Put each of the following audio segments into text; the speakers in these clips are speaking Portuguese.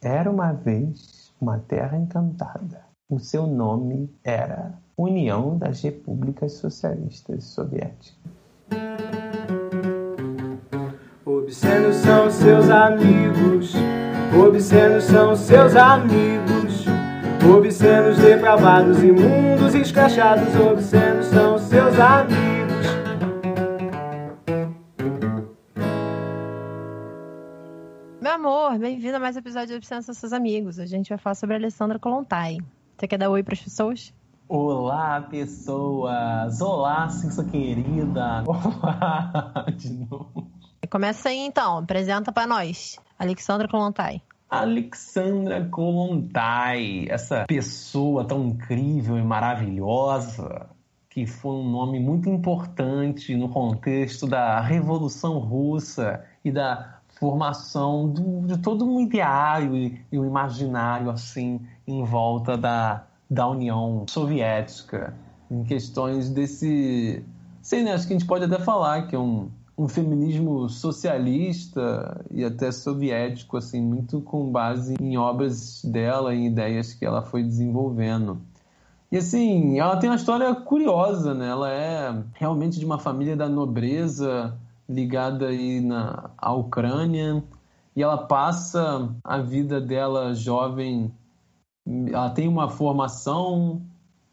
Era uma vez uma terra encantada. O seu nome era União das Repúblicas Socialistas Soviéticas. Obscenos são seus amigos, obscenos são seus amigos, obscenos depravados, imundos, escrachados, obscenos são seus amigos. Meu amor, bem-vindo a mais um episódio de Obscenos são seus amigos. A gente vai falar sobre a Alessandra Kolontai. Você quer dar oi para as pessoas? Olá, pessoas! Olá, sua querida! Olá, de novo! Começa aí então, apresenta para nós. Alexandra Kolontai. Alexandra Kolontai, essa pessoa tão incrível e maravilhosa, que foi um nome muito importante no contexto da Revolução Russa e da formação do, de todo um ideário e, e um imaginário assim em volta da, da União Soviética, em questões desse. Sei, né? Acho que a gente pode até falar que é um, um feminismo socialista e até soviético, assim, muito com base em obras dela, em ideias que ela foi desenvolvendo. E assim, ela tem uma história curiosa, né? Ela é realmente de uma família da nobreza ligada aí na à Ucrânia e ela passa a vida dela jovem. Ela tem uma formação,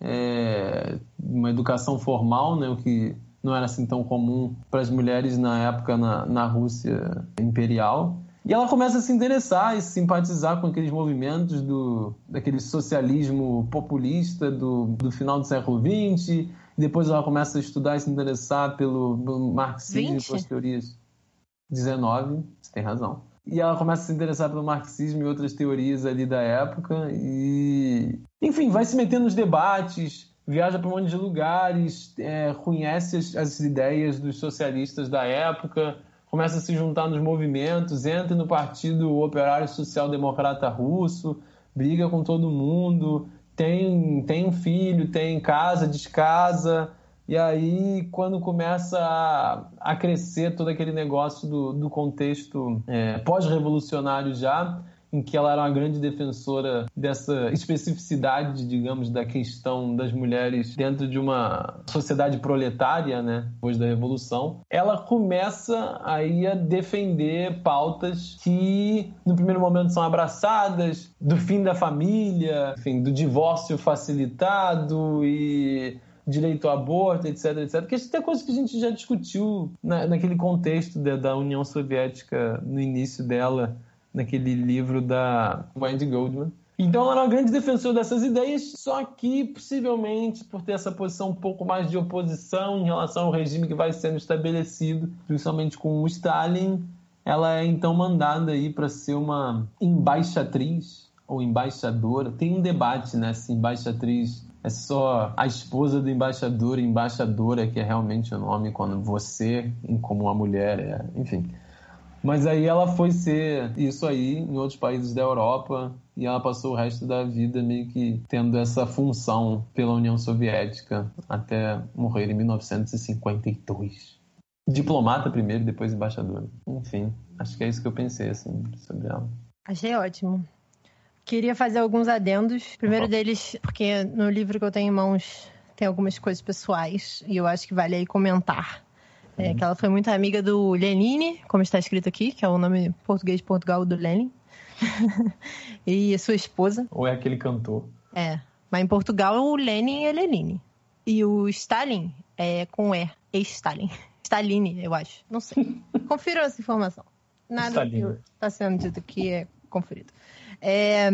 é, uma educação formal, né? O que não era assim tão comum para as mulheres na época na, na Rússia imperial. E ela começa a se interessar e simpatizar com aqueles movimentos do, daquele socialismo populista do, do final do século XX. Depois ela começa a estudar e se interessar pelo, pelo marxismo 20? e pelas teorias. 19, você tem razão. E ela começa a se interessar pelo marxismo e outras teorias ali da época. E, enfim, vai se metendo nos debates, viaja para um monte de lugares, é, conhece as, as, ideias dos socialistas da época, começa a se juntar nos movimentos, entra no Partido Operário Social Democrata Russo, briga com todo mundo, tem, tem um filho, tem casa, descasa. E aí, quando começa a, a crescer todo aquele negócio do, do contexto é, pós-revolucionário já, em que ela era uma grande defensora dessa especificidade, digamos, da questão das mulheres dentro de uma sociedade proletária, né, depois da Revolução, ela começa aí a defender pautas que, no primeiro momento, são abraçadas, do fim da família, enfim, do divórcio facilitado e direito ao aborto, etc, etc. Porque isso é coisa que a gente já discutiu na, naquele contexto de, da União Soviética no início dela, naquele livro da Wendy Goldman. Então ela era uma grande defensora dessas ideias, só que possivelmente por ter essa posição um pouco mais de oposição em relação ao regime que vai sendo estabelecido, principalmente com o Stalin, ela é então mandada aí para ser uma embaixatriz ou embaixadora. Tem um debate, né, se embaixatriz é só a esposa do embaixador, embaixadora que é realmente o nome quando você, como uma mulher, é, enfim. Mas aí ela foi ser isso aí em outros países da Europa e ela passou o resto da vida meio que tendo essa função pela União Soviética até morrer em 1952. Diplomata primeiro, depois embaixadora. Enfim, acho que é isso que eu pensei assim sobre ela. Achei ótimo. Queria fazer alguns adendos. Primeiro deles, porque no livro que eu tenho em mãos tem algumas coisas pessoais e eu acho que vale aí comentar. É, que ela foi muito amiga do Lenine, como está escrito aqui, que é o nome português de Portugal do Lenin. e sua esposa. Ou é aquele cantor? É. Mas em Portugal o Lenin é Lenine. E o Stalin é com E. Ex-Stalin. Staline, eu acho. Não sei. Confiram essa informação. Nada que está sendo dito aqui é conferido. É,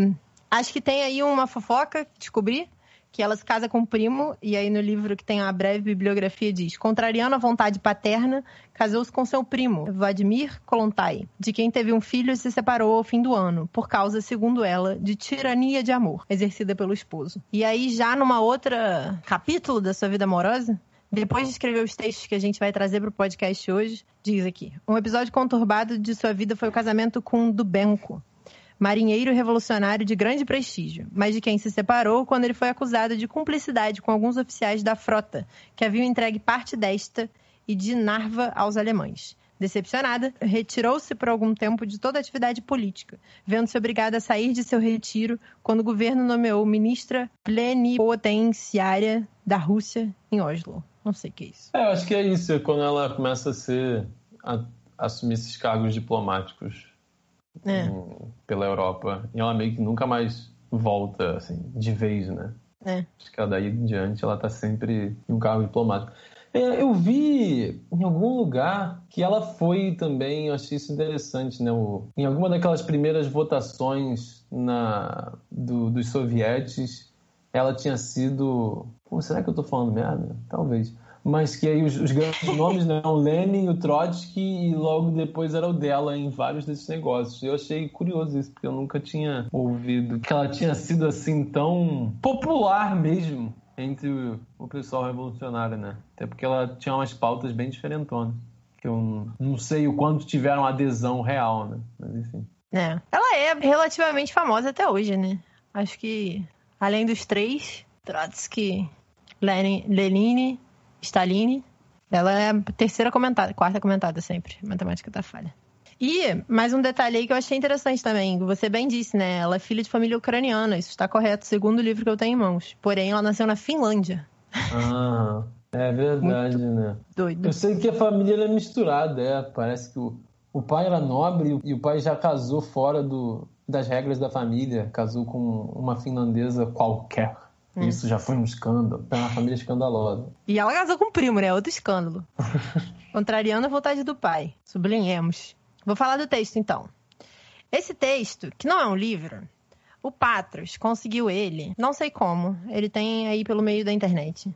acho que tem aí uma fofoca que descobri que ela se casa com o primo, e aí no livro que tem a breve bibliografia diz: contrariando a vontade paterna, casou-se com seu primo, Vladimir Kolontai, de quem teve um filho e se separou ao fim do ano, por causa, segundo ela, de tirania de amor, exercida pelo esposo. E aí, já numa outra capítulo da sua vida amorosa, depois de escrever os textos que a gente vai trazer para o podcast hoje, diz aqui: Um episódio conturbado de sua vida foi o casamento com Dubenco, marinheiro revolucionário de grande prestígio, mas de quem se separou quando ele foi acusado de cumplicidade com alguns oficiais da frota, que haviam entregue parte desta e de Narva aos alemães. Decepcionada, retirou-se por algum tempo de toda atividade política, vendo-se obrigada a sair de seu retiro quando o governo nomeou ministra plenipotenciária da Rússia em Oslo. Não sei o que é isso. É, eu acho que é isso, é quando ela começa a ser a, assumir esses cargos diplomáticos é. em, pela Europa. E ela meio que nunca mais volta, assim, de vez, né? É. Acho que ela daí em diante ela tá sempre em um cargo diplomático. É, eu vi em algum lugar que ela foi também, eu achei isso interessante, né? O, em alguma daquelas primeiras votações na, do, dos sovietes, ela tinha sido. Pô, será que eu tô falando merda? Talvez. Mas que aí os, os grandes nomes, né? O Lenin, o Trotsky e logo depois era o dela em vários desses negócios. Eu achei curioso isso, porque eu nunca tinha ouvido que ela tinha sido assim tão popular mesmo entre o pessoal revolucionário, né? Até porque ela tinha umas pautas bem diferentonas. Que eu não sei o quanto tiveram adesão real, né? Mas enfim. É. Ela é relativamente famosa até hoje, né? Acho que, além dos três, Trotsky, Lenin, Lenin Stalin, ela é a terceira comentada, quarta comentada sempre. Matemática tá falha. E mais um detalhe aí que eu achei interessante também. Você bem disse, né? Ela é filha de família ucraniana. Isso está correto, segundo o livro que eu tenho em mãos. Porém, ela nasceu na Finlândia. Ah, é verdade, Muito né? Doido. Eu sei que a família era misturada, é. Parece que o, o pai era nobre e o pai já casou fora do, das regras da família. Casou com uma finlandesa qualquer. Hum. Isso já foi um escândalo. É uma família escandalosa. E ela casou com o primo, né? Outro escândalo. Contrariando a vontade do pai. Sublinhemos. Vou falar do texto então. Esse texto, que não é um livro, o Patros conseguiu ele, não sei como, ele tem aí pelo meio da internet.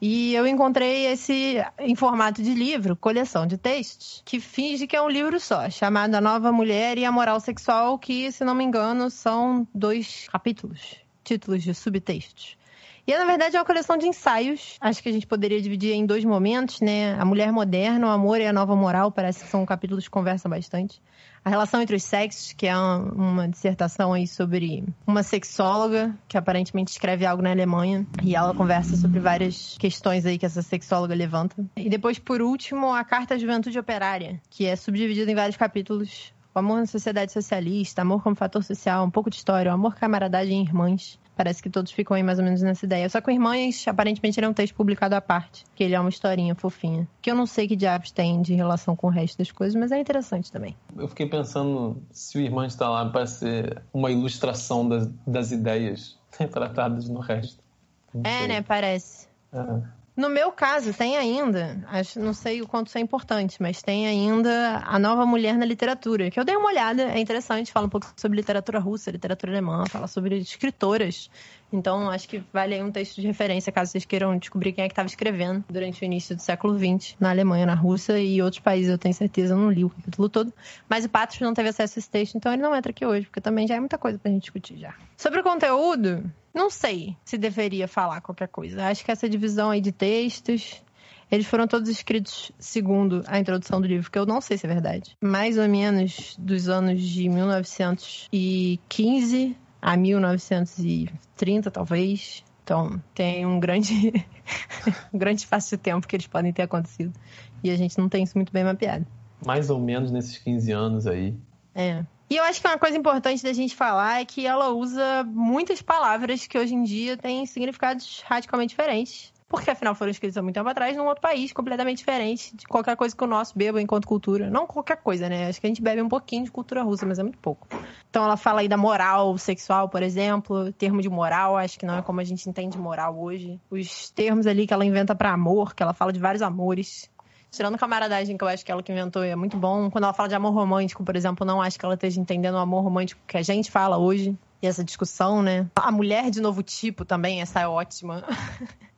E eu encontrei esse em formato de livro, coleção de textos, que finge que é um livro só, chamado A Nova Mulher e a Moral Sexual, que, se não me engano, são dois capítulos, títulos de subtextos. E na verdade é uma coleção de ensaios. Acho que a gente poderia dividir em dois momentos, né? A mulher moderna, o amor e a nova moral, parece que são capítulos que conversam bastante. A relação entre os sexos, que é uma dissertação aí sobre uma sexóloga que aparentemente escreve algo na Alemanha e ela conversa sobre várias questões aí que essa sexóloga levanta. E depois, por último, a Carta à Juventude Operária, que é subdividida em vários capítulos o amor na sociedade socialista, amor como fator social, um pouco de história, o amor, camaradagem e irmãs. Parece que todos ficam aí mais ou menos nessa ideia. Só com Irmãs, aparentemente, ele é um texto publicado à parte. Que ele é uma historinha fofinha. Que eu não sei que diabos tem de relação com o resto das coisas, mas é interessante também. Eu fiquei pensando se o Irmãs está lá para ser uma ilustração das, das ideias retratadas no resto. É, né? Parece. É. No meu caso, tem ainda, acho, não sei o quanto isso é importante, mas tem ainda a nova mulher na literatura, que eu dei uma olhada, é interessante, fala um pouco sobre literatura russa, literatura alemã, fala sobre escritoras. Então, acho que vale aí um texto de referência, caso vocês queiram descobrir quem é que estava escrevendo durante o início do século XX, na Alemanha, na Rússia e outros países, eu tenho certeza, eu não li o capítulo todo. Mas o Patros não teve acesso a esse texto, então ele não entra aqui hoje, porque também já é muita coisa pra gente discutir já. Sobre o conteúdo, não sei se deveria falar qualquer coisa. Acho que essa divisão aí de textos, eles foram todos escritos segundo a introdução do livro, que eu não sei se é verdade. Mais ou menos dos anos de 1915 a 1930, talvez. Então, tem um grande, um grande espaço de tempo que eles podem ter acontecido. E a gente não tem isso muito bem mapeado. Mais ou menos nesses 15 anos aí. É. E eu acho que uma coisa importante da gente falar é que ela usa muitas palavras que hoje em dia têm significados radicalmente diferentes. Porque afinal foram escritas há muito tempo atrás num outro país completamente diferente de qualquer coisa que o nosso beba enquanto cultura. Não qualquer coisa, né? Acho que a gente bebe um pouquinho de cultura russa, mas é muito pouco. Então ela fala aí da moral sexual, por exemplo, termo de moral, acho que não é como a gente entende moral hoje. Os termos ali que ela inventa para amor, que ela fala de vários amores, Tirando camaradagem, que eu acho que ela que inventou, é muito bom. Quando ela fala de amor romântico, por exemplo, não acho que ela esteja entendendo o amor romântico que a gente fala hoje. E essa discussão, né? A mulher de novo tipo também, essa é ótima.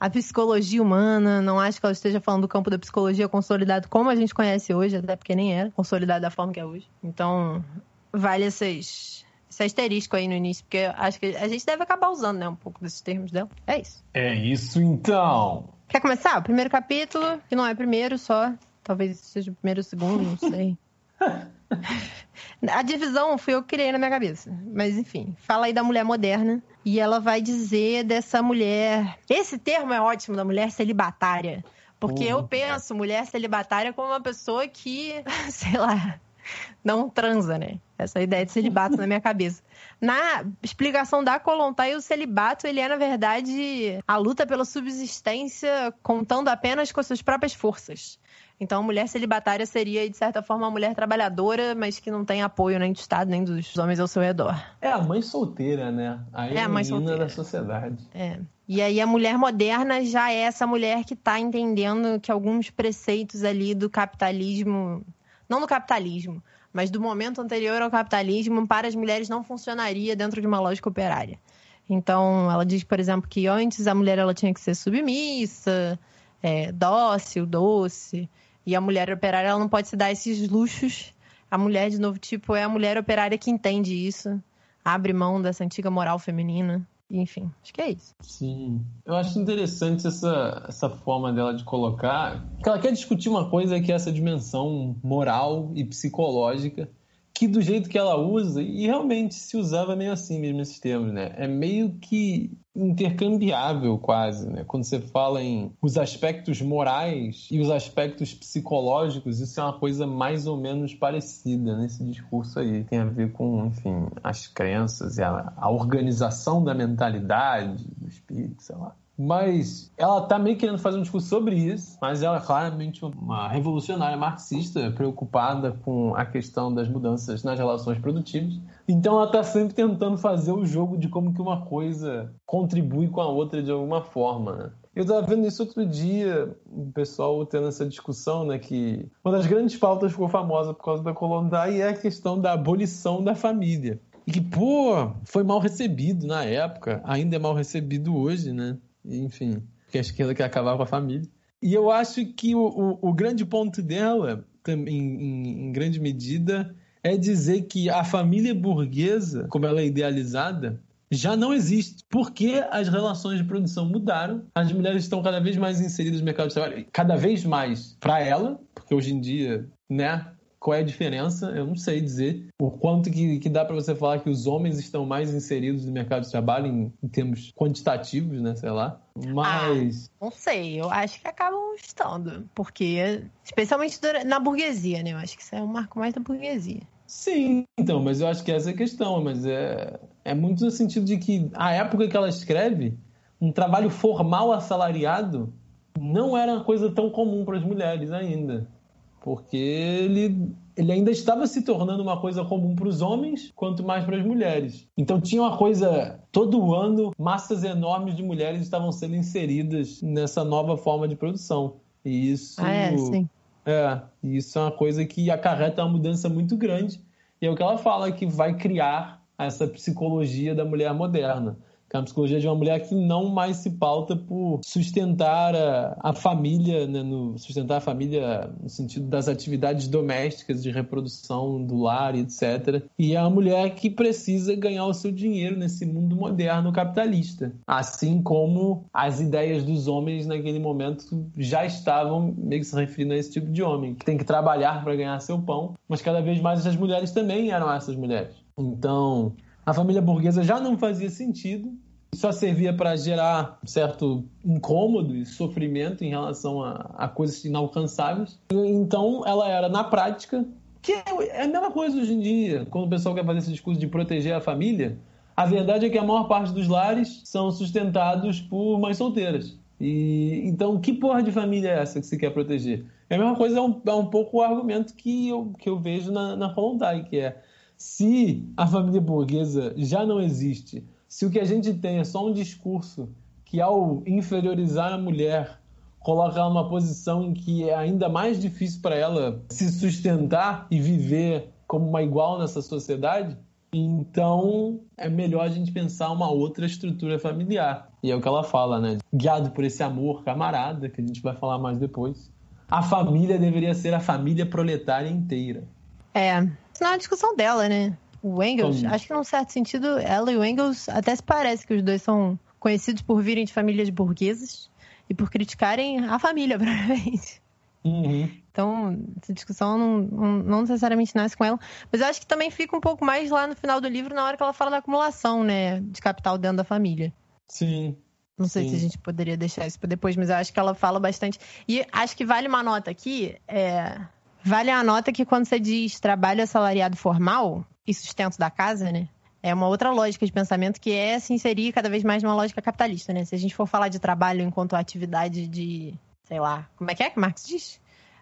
a psicologia humana, não acho que ela esteja falando do campo da psicologia consolidado como a gente conhece hoje, até porque nem era consolidado da forma que é hoje. Então, vale esses, esse asterisco aí no início, porque acho que a gente deve acabar usando, né, um pouco desses termos dela. É isso. É isso então. Quer começar? O primeiro capítulo, que não é primeiro só, talvez seja o primeiro ou segundo, não sei. A divisão fui eu que criei na minha cabeça. Mas enfim, fala aí da mulher moderna. E ela vai dizer dessa mulher. Esse termo é ótimo, da mulher celibatária. Porque uhum. eu penso mulher celibatária como uma pessoa que, sei lá, não transa, né? Essa ideia de celibato na minha cabeça. Na explicação da Kolontai, o celibato, ele é, na verdade, a luta pela subsistência contando apenas com as suas próprias forças. Então, a mulher celibatária seria, de certa forma, uma mulher trabalhadora, mas que não tem apoio nem do Estado, nem dos homens ao seu redor. É a mãe solteira, né? A é a mãe solteira da sociedade. É. E aí a mulher moderna já é essa mulher que está entendendo que alguns preceitos ali do capitalismo, não do capitalismo, mas do momento anterior ao capitalismo, para as mulheres não funcionaria dentro de uma lógica operária. Então, ela diz, por exemplo, que antes a mulher ela tinha que ser submissa, é, dócil, doce. E a mulher operária ela não pode se dar esses luxos. A mulher de novo tipo é a mulher operária que entende isso, abre mão dessa antiga moral feminina. Enfim, acho que é isso. Sim. Eu acho interessante essa, essa forma dela de colocar. Que ela quer discutir uma coisa que é essa dimensão moral e psicológica que do jeito que ela usa, e realmente se usava meio assim mesmo nesses termos, né? É meio que intercambiável quase, né? Quando você fala em os aspectos morais e os aspectos psicológicos, isso é uma coisa mais ou menos parecida nesse discurso aí. Tem a ver com, enfim, as crenças e a, a organização da mentalidade, do espírito, sei lá. Mas ela tá meio querendo fazer um discurso sobre isso, mas ela é claramente uma revolucionária marxista preocupada com a questão das mudanças nas relações produtivas. Então ela tá sempre tentando fazer o jogo de como que uma coisa contribui com a outra de alguma forma, né? Eu estava vendo isso outro dia, o pessoal tendo essa discussão, né? Que uma das grandes pautas ficou famosa por causa da Colondai é a questão da abolição da família. E que, pô, foi mal recebido na época, ainda é mal recebido hoje, né? Enfim, que a esquerda quer acabar com a família. E eu acho que o, o, o grande ponto dela, em, em, em grande medida, é dizer que a família burguesa, como ela é idealizada, já não existe. Porque as relações de produção mudaram, as mulheres estão cada vez mais inseridas no mercado de trabalho, cada vez mais para ela, porque hoje em dia, né, qual é a diferença? Eu não sei dizer o quanto que, que dá para você falar que os homens estão mais inseridos no mercado de trabalho em, em termos quantitativos, né? Sei lá. Mas. Ah, não sei, eu acho que acabam estando. Porque, especialmente na burguesia, né? Eu acho que isso é um marco mais da burguesia. Sim, então, mas eu acho que essa é a questão. Mas é, é muito no sentido de que a época que ela escreve, um trabalho formal assalariado não era uma coisa tão comum para as mulheres ainda porque ele, ele ainda estava se tornando uma coisa comum para os homens, quanto mais para as mulheres. Então tinha uma coisa, todo ano, massas enormes de mulheres estavam sendo inseridas nessa nova forma de produção. E isso. Ah, é, sim. É, isso é uma coisa que acarreta uma mudança muito grande. E é o que ela fala que vai criar essa psicologia da mulher moderna uma psicologia de uma mulher que não mais se pauta por sustentar a, a família, né, no, sustentar a família no sentido das atividades domésticas de reprodução do lar etc. E é uma mulher que precisa ganhar o seu dinheiro nesse mundo moderno capitalista. Assim como as ideias dos homens naquele momento já estavam meio que se referindo a esse tipo de homem, que tem que trabalhar para ganhar seu pão, mas cada vez mais essas mulheres também eram essas mulheres. Então, a família burguesa já não fazia sentido, só servia para gerar certo incômodo e sofrimento em relação a, a, coisas inalcançáveis. Então, ela era, na prática, que é a mesma coisa hoje em dia, quando o pessoal quer fazer esse discurso de proteger a família. A verdade é que a maior parte dos lares são sustentados por mães solteiras. E então, que porra de família é essa que se quer proteger? É a mesma coisa, é um, é um pouco o argumento que eu, que eu vejo na, na Hollandai, que é se a família burguesa já não existe, se o que a gente tem é só um discurso que, ao inferiorizar a mulher, coloca ela numa posição em que é ainda mais difícil para ela se sustentar e viver como uma igual nessa sociedade, então é melhor a gente pensar uma outra estrutura familiar. E é o que ela fala, né? Guiado por esse amor camarada, que a gente vai falar mais depois. A família deveria ser a família proletária inteira. É, não é uma discussão dela, né? O Engels, Como... acho que num certo sentido, ela e o Engels até se parece que os dois são conhecidos por virem de famílias burguesas. e por criticarem a família, provavelmente. Uhum. Então, essa discussão não, não, não, necessariamente nasce com ela. Mas eu acho que também fica um pouco mais lá no final do livro, na hora que ela fala da acumulação, né? De capital dentro da família. Sim. Não sei Sim. se a gente poderia deixar isso para depois, mas eu acho que ela fala bastante. E acho que vale uma nota aqui. É... Vale a nota que quando você diz trabalho assalariado formal e sustento da casa, né? É uma outra lógica de pensamento que é se inserir cada vez mais numa lógica capitalista, né? Se a gente for falar de trabalho enquanto atividade de, sei lá, como é que é que Marx diz?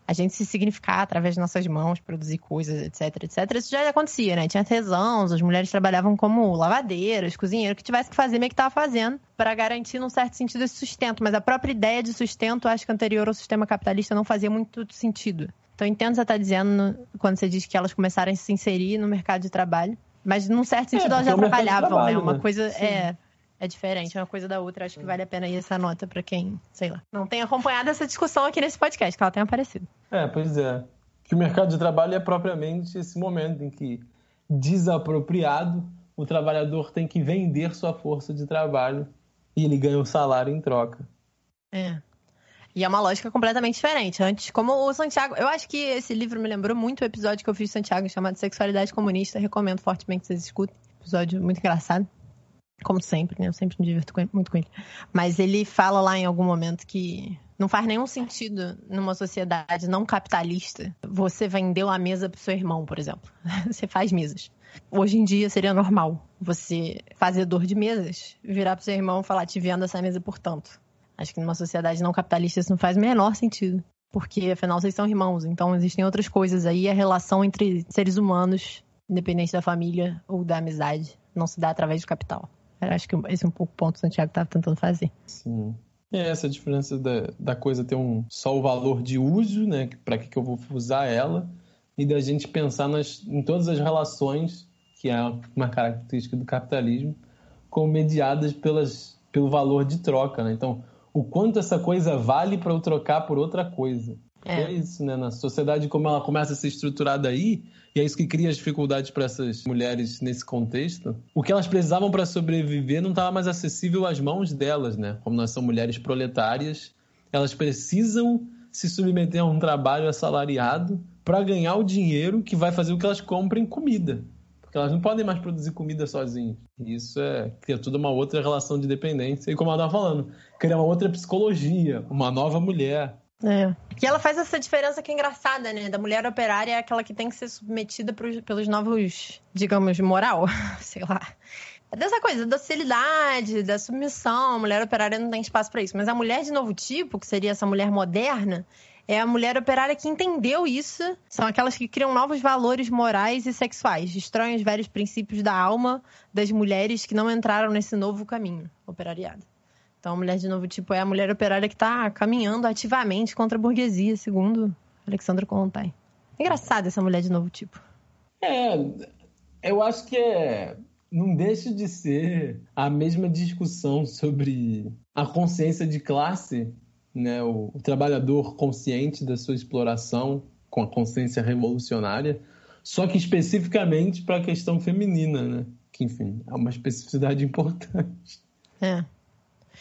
A gente se significar através de nossas mãos, produzir coisas, etc, etc. Isso já acontecia, né? Tinha artesãos, as mulheres trabalhavam como lavadeiras, cozinheiros, o que tivesse que fazer, meio que estava fazendo, para garantir, num certo sentido, esse sustento. Mas a própria ideia de sustento, acho que anterior ao sistema capitalista, não fazia muito sentido. Então, entendo o que você está dizendo quando você diz que elas começaram a se inserir no mercado de trabalho. Mas, num certo sentido, É, elas já é trabalhavam, né? trabalho, Uma né? coisa Sim. é, é diferente, uma coisa da outra. Acho que vale a pena ir essa nota para quem, sei lá, não tem acompanhado essa discussão aqui nesse podcast, que ela tenha aparecido. É, pois é. Que o mercado de trabalho é propriamente esse momento em que, desapropriado, o trabalhador tem que vender sua força de trabalho e ele ganha o salário em troca. É. E é uma lógica completamente diferente. Antes, como o Santiago. Eu acho que esse livro me lembrou muito o episódio que eu fiz de Santiago chamado Sexualidade Comunista. Recomendo fortemente que vocês escutem. Episódio muito engraçado. Como sempre, né? Eu sempre me divirto muito com ele. Mas ele fala lá em algum momento que não faz nenhum sentido numa sociedade não capitalista você vendeu a mesa pro seu irmão, por exemplo. Você faz mesas. Hoje em dia seria normal você, fazedor de mesas, virar pro seu irmão e falar: te vendo essa mesa por tanto. Acho que numa sociedade não capitalista isso não faz o menor sentido. Porque, afinal, vocês são irmãos. Então, existem outras coisas aí. A relação entre seres humanos, independente da família ou da amizade, não se dá através do capital. Eu acho que esse é um pouco o ponto que o Santiago estava tentando fazer. Sim. É essa diferença da, da coisa ter um, só o valor de uso, né? Para que, que eu vou usar ela, e da gente pensar nas, em todas as relações, que é uma característica do capitalismo, como mediadas pelas, pelo valor de troca, né? Então, o quanto essa coisa vale para eu trocar por outra coisa. É. É isso, né? Na sociedade, como ela começa a ser estruturada aí, e é isso que cria as dificuldades para essas mulheres nesse contexto. O que elas precisavam para sobreviver não estava mais acessível às mãos delas, né? Como nós somos mulheres proletárias, elas precisam se submeter a um trabalho assalariado para ganhar o dinheiro que vai fazer com que elas comprem comida. Elas não podem mais produzir comida sozinhas. Isso é cria toda uma outra relação de dependência. E como ela estava falando, cria uma outra psicologia, uma nova mulher. É. E ela faz essa diferença que é engraçada, né? Da mulher operária é aquela que tem que ser submetida pros, pelos novos, digamos, moral, sei lá. É dessa coisa, da docilidade, da submissão. A mulher operária não tem espaço para isso. Mas a mulher de novo tipo, que seria essa mulher moderna, é a mulher operária que entendeu isso. São aquelas que criam novos valores morais e sexuais, destroem os velhos princípios da alma das mulheres que não entraram nesse novo caminho operariado. Então, a mulher de novo tipo é a mulher operária que está caminhando ativamente contra a burguesia, segundo Alexandra Kollontai. Engraçada essa mulher de novo tipo. É, eu acho que é, não deixa de ser a mesma discussão sobre a consciência de classe, né? O, o trabalhador consciente da sua exploração com a consciência revolucionária, só que especificamente para a questão feminina, né? Que, enfim, é uma especificidade importante. É.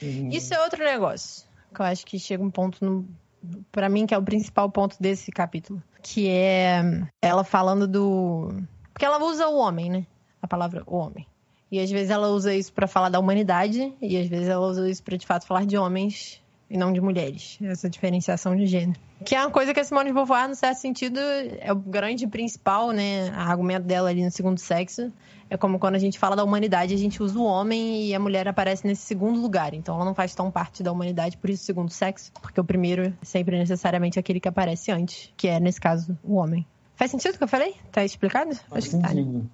Isso é outro negócio. Que eu acho que chega um ponto no. Pra mim, que é o principal ponto desse capítulo. Que é ela falando do. Porque ela usa o homem, né? A palavra o homem. E às vezes ela usa isso pra falar da humanidade, e às vezes ela usa isso pra de fato falar de homens e não de mulheres. Essa diferenciação de gênero. Que é uma coisa que a Simone de Beauvoir, no certo sentido, é o grande principal, né? O argumento dela ali no segundo sexo. É como quando a gente fala da humanidade, a gente usa o homem e a mulher aparece nesse segundo lugar. Então ela não faz tão parte da humanidade, por isso o segundo sexo. Porque o primeiro é sempre necessariamente aquele que aparece antes, que é, nesse caso, o homem. Faz sentido o que eu falei? Tá explicado? Faz Acho que tá, né? sentido.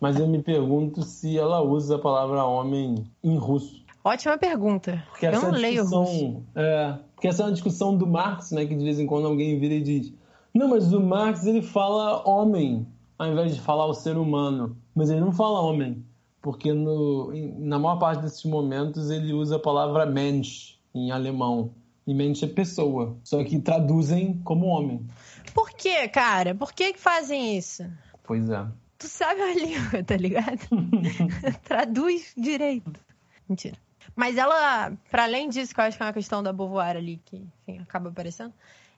Mas eu me pergunto se ela usa a palavra homem em russo. Ótima pergunta. Porque eu não leio russo. É, porque essa é uma discussão do Marx, né? Que de vez em quando alguém vira e diz: Não, mas o Marx ele fala homem, ao invés de falar o ser humano. Mas ele não fala homem, porque no, na maior parte desses momentos ele usa a palavra Mensch em alemão. E Mensch é pessoa, só que traduzem como homem. Por quê, cara? Por que que fazem isso? Pois é. Tu sabe a língua, tá ligado? Traduz direito. Mentira. Mas ela, para além disso, que eu acho que é uma questão da Beauvoir ali, que enfim, acaba aparecendo,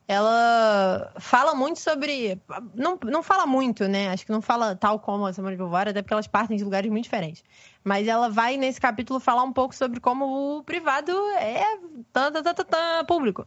ela fala muito sobre. Não, não fala muito, né? Acho que não fala tal como a Simone de Beauvoir, até porque elas partem de lugares muito diferentes. Mas ela vai, nesse capítulo, falar um pouco sobre como o privado é tã, tã, tã, público.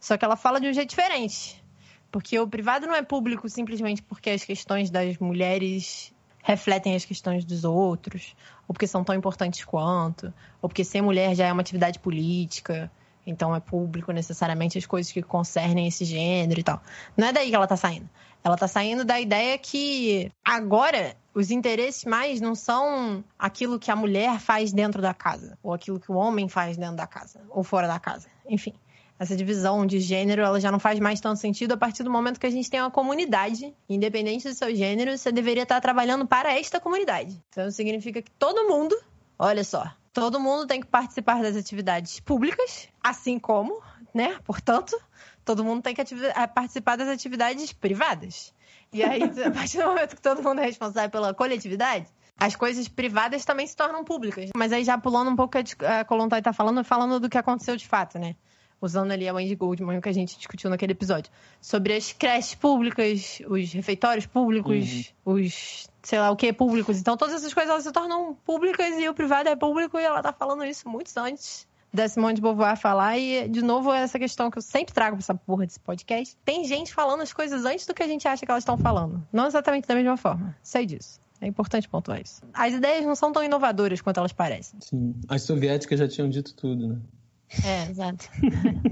Só que ela fala de um jeito diferente. Porque o privado não é público simplesmente porque as questões das mulheres refletem as questões dos outros, ou porque são tão importantes quanto, ou porque ser mulher já é uma atividade política, então é público necessariamente as coisas que concernem esse gênero e tal. Não é daí que ela tá saindo. Ela tá saindo da ideia que agora os interesses mais não são aquilo que a mulher faz dentro da casa, ou aquilo que o homem faz dentro da casa, ou fora da casa. Enfim essa divisão de gênero ela já não faz mais tanto sentido a partir do momento que a gente tem uma comunidade, independente do seu gênero, você deveria estar trabalhando para esta comunidade. Então significa que todo mundo, olha só, todo mundo tem que participar das atividades públicas, assim como, né? Portanto, todo mundo tem que participar das atividades privadas. E aí, a partir do momento que todo mundo é responsável pela coletividade, as coisas privadas também se tornam públicas. Mas aí já pulando um pouco a Colontai está falando, falando do que aconteceu de fato, né? Usando ali a Wendy Goldman, que a gente discutiu naquele episódio, sobre as creches públicas, os refeitórios públicos, uhum. os sei lá o que públicos. Então todas essas coisas elas se tornam públicas e o privado é público e ela tá falando isso muito antes da Simone de Beauvoir falar e de novo essa questão que eu sempre trago pra essa porra desse podcast. Tem gente falando as coisas antes do que a gente acha que elas estão falando. Não exatamente da mesma forma. Sei disso. É importante pontuar isso. As ideias não são tão inovadoras quanto elas parecem. Sim. As soviéticas já tinham dito tudo, né? É, exato.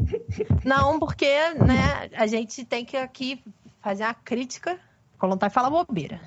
Não, porque, né, a gente tem que aqui fazer uma crítica. Colontar e fala bobeira.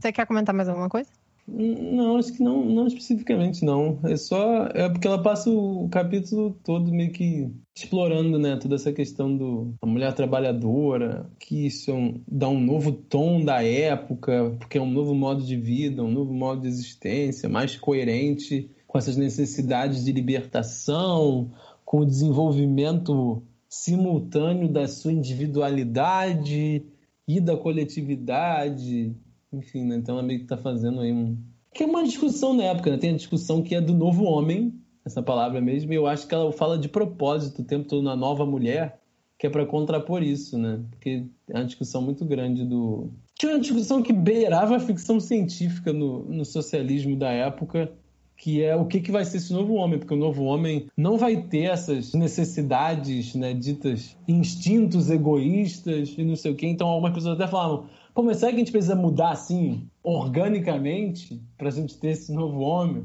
Você quer comentar mais alguma coisa? Não, acho que não, não especificamente não. É só é porque ela passa o capítulo todo meio que explorando, né, toda essa questão do a mulher trabalhadora, que isso é um, dá um novo tom da época, porque é um novo modo de vida, um novo modo de existência, mais coerente com essas necessidades de libertação, com o desenvolvimento simultâneo da sua individualidade e da coletividade. Enfim, né? então ela meio que está fazendo aí um. Que é uma discussão na época, né? Tem a discussão que é do novo homem, essa palavra mesmo, e eu acho que ela fala de propósito o tempo todo na nova mulher, que é para contrapor isso, né? Porque é uma discussão muito grande do. Tinha uma discussão que beirava a ficção científica no, no socialismo da época, que é o que, que vai ser esse novo homem, porque o novo homem não vai ter essas necessidades, né, ditas instintos egoístas e não sei o quê. Então, algumas pessoas até falavam, pô, mas será que a gente precisa mudar assim, organicamente, para a gente ter esse novo homem?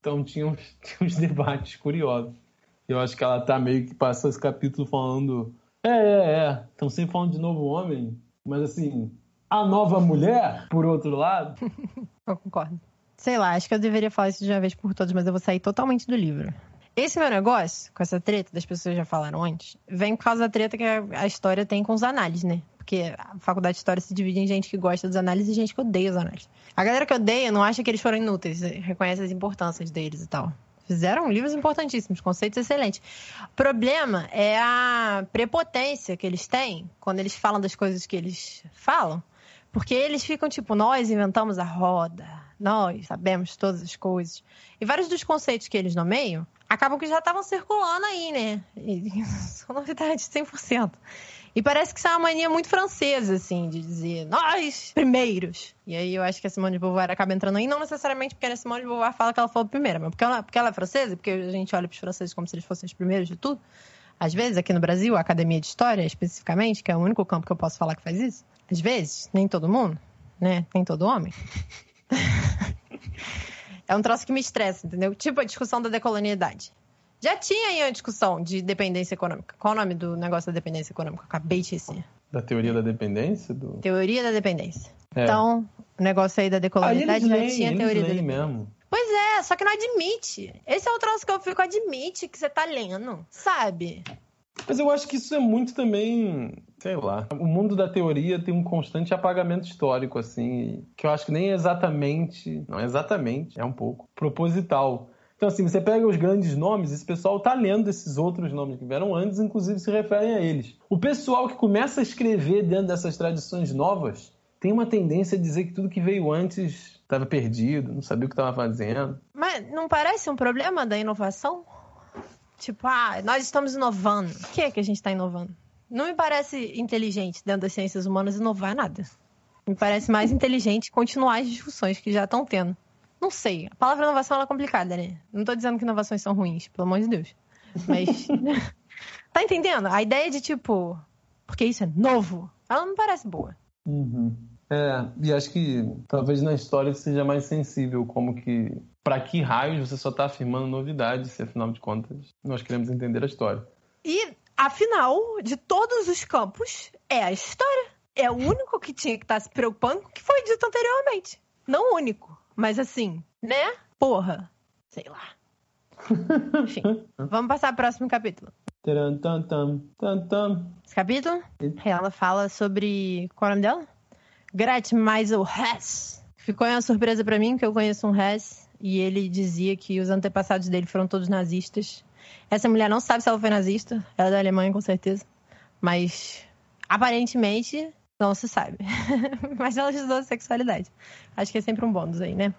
Então, tinha uns, tinha uns debates curiosos. Eu acho que ela tá meio que passou esse capítulo falando, é, é, é, estão sempre falando de novo homem, mas assim, a nova mulher, por outro lado. Eu concordo. Sei lá, acho que eu deveria falar isso de uma vez por todas, mas eu vou sair totalmente do livro. Esse meu negócio, com essa treta, das pessoas já falaram antes, vem por causa da treta que a história tem com os análises, né? Porque a faculdade de história se divide em gente que gosta dos análises e gente que odeia os análises. A galera que odeia não acha que eles foram inúteis, reconhece as importâncias deles e tal. Fizeram livros importantíssimos, conceitos excelentes. O problema é a prepotência que eles têm quando eles falam das coisas que eles falam. Porque eles ficam tipo, nós inventamos a roda, nós sabemos todas as coisas. E vários dos conceitos que eles nomeiam acabam que já estavam circulando aí, né? E são novidades 100%. E parece que isso é uma mania muito francesa, assim, de dizer nós primeiros. E aí eu acho que a Simone de Beauvoir acaba entrando aí, não necessariamente porque a Simone de Beauvoir fala que ela foi a primeira, mas porque ela, porque ela é francesa, porque a gente olha para os franceses como se eles fossem os primeiros de tudo. Às vezes, aqui no Brasil, a Academia de História, especificamente, que é o único campo que eu posso falar que faz isso, às vezes, nem todo mundo, né? Nem todo homem. é um troço que me estressa, entendeu? Tipo a discussão da decolonialidade. Já tinha aí uma discussão de dependência econômica. Qual o nome do negócio da dependência econômica? Acabei de esquecer. Da teoria da dependência? Do... Teoria da dependência. É. Então, o negócio aí da decolonialidade já tinha teoria da dependência. mesmo. Pois é, só que não admite. Esse é o troço que eu fico, admite que você tá lendo, sabe? Mas eu acho que isso é muito também, sei lá. O mundo da teoria tem um constante apagamento histórico, assim, que eu acho que nem é exatamente, não é exatamente, é um pouco, proposital. Então, assim, você pega os grandes nomes, esse pessoal tá lendo esses outros nomes que vieram antes, inclusive se referem a eles. O pessoal que começa a escrever dentro dessas tradições novas tem uma tendência a dizer que tudo que veio antes estava perdido, não sabia o que estava fazendo. Mas não parece um problema da inovação? Tipo, ah, nós estamos inovando. O que é que a gente está inovando? Não me parece inteligente dentro das ciências humanas inovar nada. Me parece mais inteligente continuar as discussões que já estão tendo. Não sei. A palavra inovação é complicada, né? Não estou dizendo que inovações são ruins, pelo amor de Deus. Mas. tá entendendo? A ideia de tipo. Porque isso é novo, ela não me parece boa. Uhum. É, e acho que talvez na história seja mais sensível, como que. Para que raios você só está afirmando novidades, se afinal de contas nós queremos entender a história. E, afinal, de todos os campos, é a história. É o único que tinha que estar tá se preocupando com o que foi dito anteriormente. Não o único, mas assim, né? Porra. Sei lá. Enfim, vamos passar para o próximo capítulo. Esse capítulo, ela fala sobre. Qual é o nome dela? Gretchen Meisel Hess. Ficou uma surpresa para mim, que eu conheço um Hess, e ele dizia que os antepassados dele foram todos nazistas. Essa mulher não sabe se ela foi nazista, ela é da Alemanha com certeza, mas aparentemente não se sabe. mas ela estudou sexualidade. Acho que é sempre um bônus aí, né?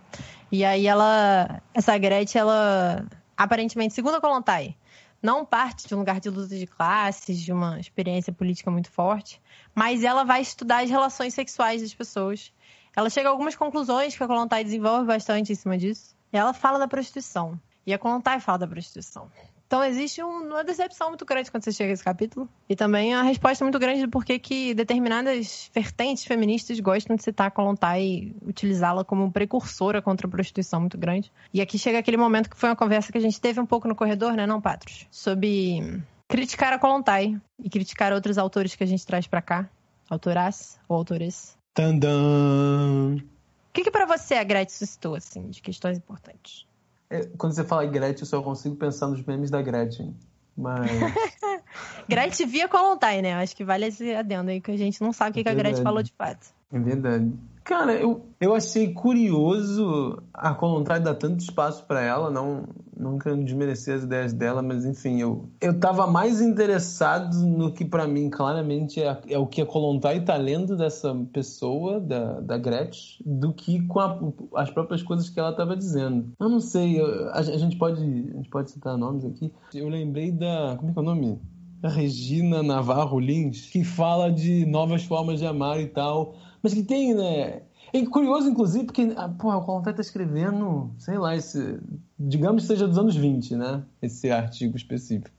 E aí ela, essa Gretchen, ela aparentemente, segundo a Kolontai, não parte de um lugar de luta de classes, de uma experiência política muito forte, mas ela vai estudar as relações sexuais das pessoas. Ela chega a algumas conclusões que a Kolontai desenvolve bastante em cima disso. Ela fala da prostituição. E a Kolontai fala da prostituição. Então existe uma decepção muito grande quando você chega a esse capítulo. E também a resposta muito grande do porquê que determinadas vertentes feministas gostam de citar a Kolontai e utilizá-la como precursora contra a prostituição muito grande. E aqui chega aquele momento que foi uma conversa que a gente teve um pouco no corredor, né, não, Patros? Sobre criticar a Kolontai e criticar outros autores que a gente traz para cá. Autoras ou autores. Tandam! O que, que para você a Gretchen suscitou, assim, de questões importantes? É, quando você fala Gretchen, eu só consigo pensar nos memes da Gretchen. Mas. Gretchen via Kolontai, né? Acho que vale esse adendo aí, que a gente não sabe o que, é que a Gretchen falou de fato. É verdade. Cara, eu, eu achei curioso a Colontai dar tanto espaço para ela, não, não querendo desmerecer as ideias dela, mas enfim, eu, eu tava mais interessado no que para mim claramente é, é, o que a Colontai tá lendo dessa pessoa, da, da Gretchen, do que com a, as próprias coisas que ela tava dizendo. Eu não sei, eu, a, a, gente pode, a gente pode citar nomes aqui. Eu lembrei da. Como é que é o nome? Regina Navarro Lins, que fala de novas formas de amar e tal mas que tem, né? É curioso, inclusive, porque, ah, porra, o Colontai tá escrevendo, sei lá, esse, digamos que seja dos anos 20, né? Esse artigo específico.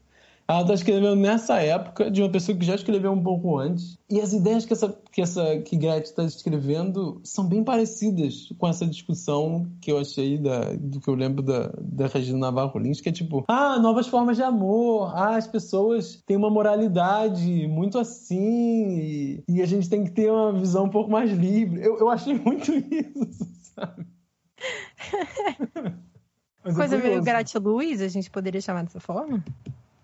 Ela está escrevendo nessa época de uma pessoa que já escreveu um pouco antes. E as ideias que essa que essa que Gretchen está escrevendo são bem parecidas com essa discussão que eu achei da, do que eu lembro da, da Regina Navarro Lins, que é tipo, ah, novas formas de amor, ah, as pessoas têm uma moralidade muito assim, e, e a gente tem que ter uma visão um pouco mais livre. Eu, eu achei muito isso, sabe? Coisa meio gratiluz, a gente poderia chamar dessa forma?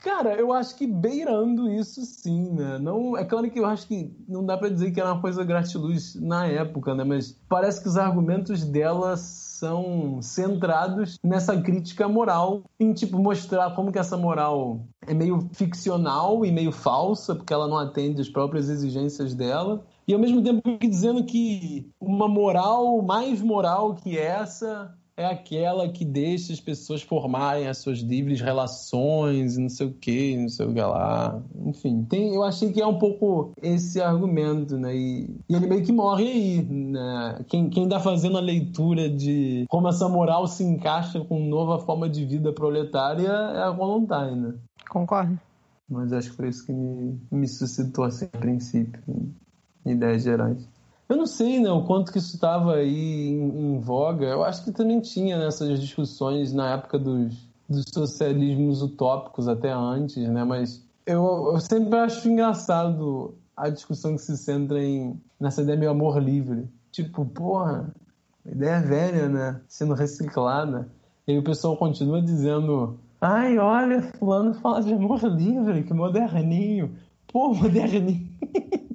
Cara, eu acho que beirando isso sim, né? Não, é claro que eu acho que não dá para dizer que era uma coisa gratiluz na época, né? Mas parece que os argumentos dela são centrados nessa crítica moral, em tipo mostrar como que essa moral é meio ficcional e meio falsa, porque ela não atende às próprias exigências dela. E ao mesmo tempo dizendo que uma moral mais moral que essa é aquela que deixa as pessoas formarem as suas livres relações, não sei o que, não sei o que lá. Enfim, tem, eu achei que é um pouco esse argumento, né? E, e ele meio que morre aí, né? Quem, quem tá fazendo a leitura de como essa moral se encaixa com nova forma de vida proletária é a Voluntária, né? Concordo. Mas acho que foi isso que me, me suscitou, assim, a princípio, em ideias gerais. Eu não sei, né, o quanto que isso estava aí em, em, voga. Eu acho que também tinha nessas né, discussões na época dos, dos socialismos utópicos, até antes, né? Mas eu, eu sempre acho engraçado a discussão que se centra em, nessa ideia meio amor livre. Tipo, porra, ideia velha, né? Sendo reciclada. E aí o pessoal continua dizendo: ai, olha, fulano fala de amor livre, que moderninho. Pô, moderninho.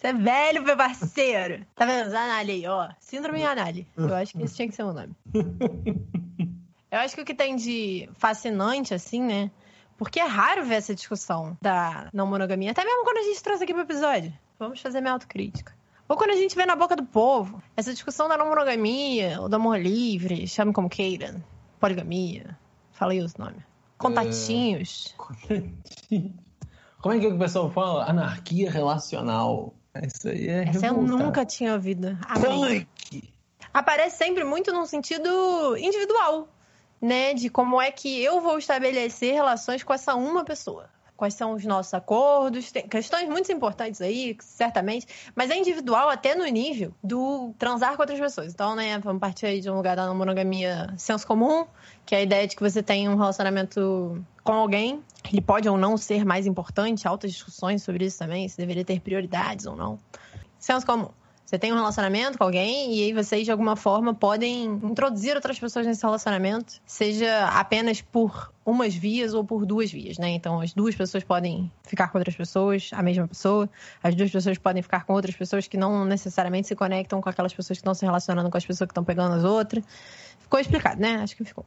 Você é velho, meu parceiro. Tá vendo? Anali aí, ó. Síndrome Anali. Eu acho que esse tinha que ser o nome. Eu acho que o que tem de fascinante, assim, né? Porque é raro ver essa discussão da não monogamia. Até mesmo quando a gente trouxe aqui pro episódio. Vamos fazer minha autocrítica. Ou quando a gente vê na boca do povo essa discussão da não monogamia, ou do amor livre, chame como queira, poligamia, falei os nomes. Contatinhos. É... Como é que o pessoal fala? Anarquia relacional. Isso aí é Essa eu nunca tinha ouvido. Punk! Aparece sempre muito num sentido individual, né? De como é que eu vou estabelecer relações com essa uma pessoa quais são os nossos acordos, tem questões muito importantes aí, certamente, mas é individual até no nível do transar com outras pessoas. Então, né, vamos partir aí de um lugar da monogamia senso comum, que é a ideia de que você tem um relacionamento com alguém, ele pode ou não ser mais importante, altas discussões sobre isso também, se deveria ter prioridades ou não. Senso comum. Você tem um relacionamento com alguém e aí vocês, de alguma forma, podem introduzir outras pessoas nesse relacionamento, seja apenas por umas vias ou por duas vias, né? Então, as duas pessoas podem ficar com outras pessoas, a mesma pessoa, as duas pessoas podem ficar com outras pessoas que não necessariamente se conectam com aquelas pessoas que estão se relacionando com as pessoas que estão pegando as outras. Ficou explicado, né? Acho que ficou.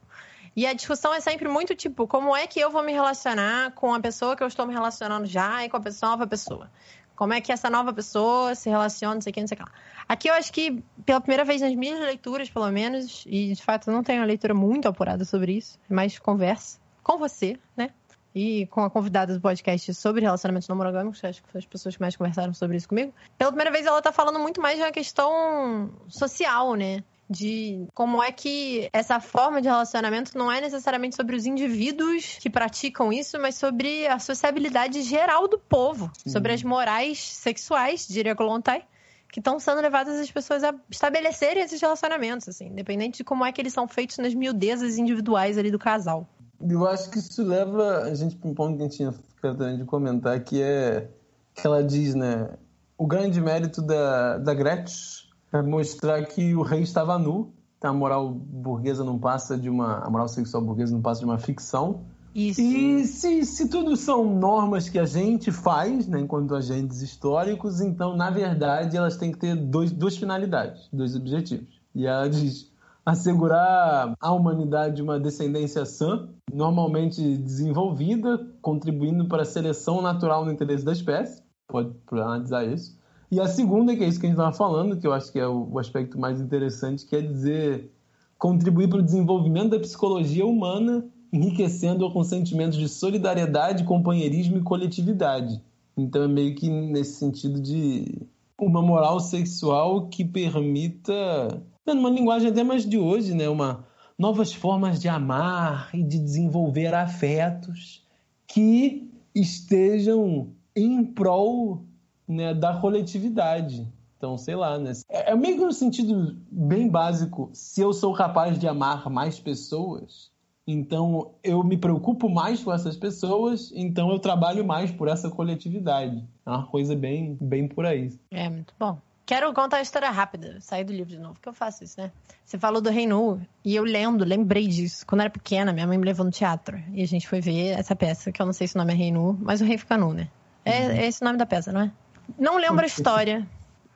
E a discussão é sempre muito tipo, como é que eu vou me relacionar com a pessoa que eu estou me relacionando já e com a pessoa, nova pessoa? Como é que essa nova pessoa se relaciona, não sei o que, não sei o que lá. Aqui eu acho que, pela primeira vez nas minhas leituras, pelo menos, e de fato eu não tenho uma leitura muito apurada sobre isso, é mais conversa com você, né? E com a convidada do podcast sobre relacionamentos não monogâmicos, acho que foi as pessoas que mais conversaram sobre isso comigo. Pela primeira vez ela tá falando muito mais de uma questão social, né? De como é que essa forma de relacionamento não é necessariamente sobre os indivíduos que praticam isso, mas sobre a sociabilidade geral do povo, Sim. sobre as morais sexuais, diria Kolontai, que estão sendo levadas as pessoas a estabelecerem esses relacionamentos, assim, independente de como é que eles são feitos nas miudezas individuais ali do casal. Eu acho que isso leva a gente para um ponto que a gente tinha ficado de comentar, que é que ela diz, né, o grande mérito da, da Gretchen mostrar que o rei estava nu. Então, a moral burguesa não passa de uma. A moral sexual burguesa não passa de uma ficção. Isso. E se, se tudo são normas que a gente faz, né, enquanto agentes históricos, então, na verdade, elas têm que ter dois, duas finalidades, dois objetivos. E ela diz assegurar à humanidade uma descendência sã, normalmente desenvolvida, contribuindo para a seleção natural no interesse da espécie. Pode analisar isso. E a segunda, que é isso que a gente estava falando, que eu acho que é o, aspecto mais interessante, que é dizer contribuir para o desenvolvimento da psicologia humana, enriquecendo-a com sentimentos de solidariedade, companheirismo e coletividade. Então é meio que nesse sentido de uma moral sexual que permita, numa linguagem até mais de hoje, né, uma novas formas de amar e de desenvolver afetos que estejam em prol né, da coletividade. Então, sei lá, né? É, é meio que no sentido bem básico. Se eu sou capaz de amar mais pessoas, então eu me preocupo mais com essas pessoas, então eu trabalho mais por essa coletividade. É uma coisa bem, bem por aí. É, muito bom. Quero contar a história rápida, sair do livro de novo, que eu faço isso, né? Você falou do Reinu, e eu lendo, lembrei disso. Quando eu era pequena, minha mãe me levou no teatro, e a gente foi ver essa peça, que eu não sei se o nome é Reinu, mas o rei fica nu, né? É, uhum. é esse o nome da peça, não é? Não lembro a história.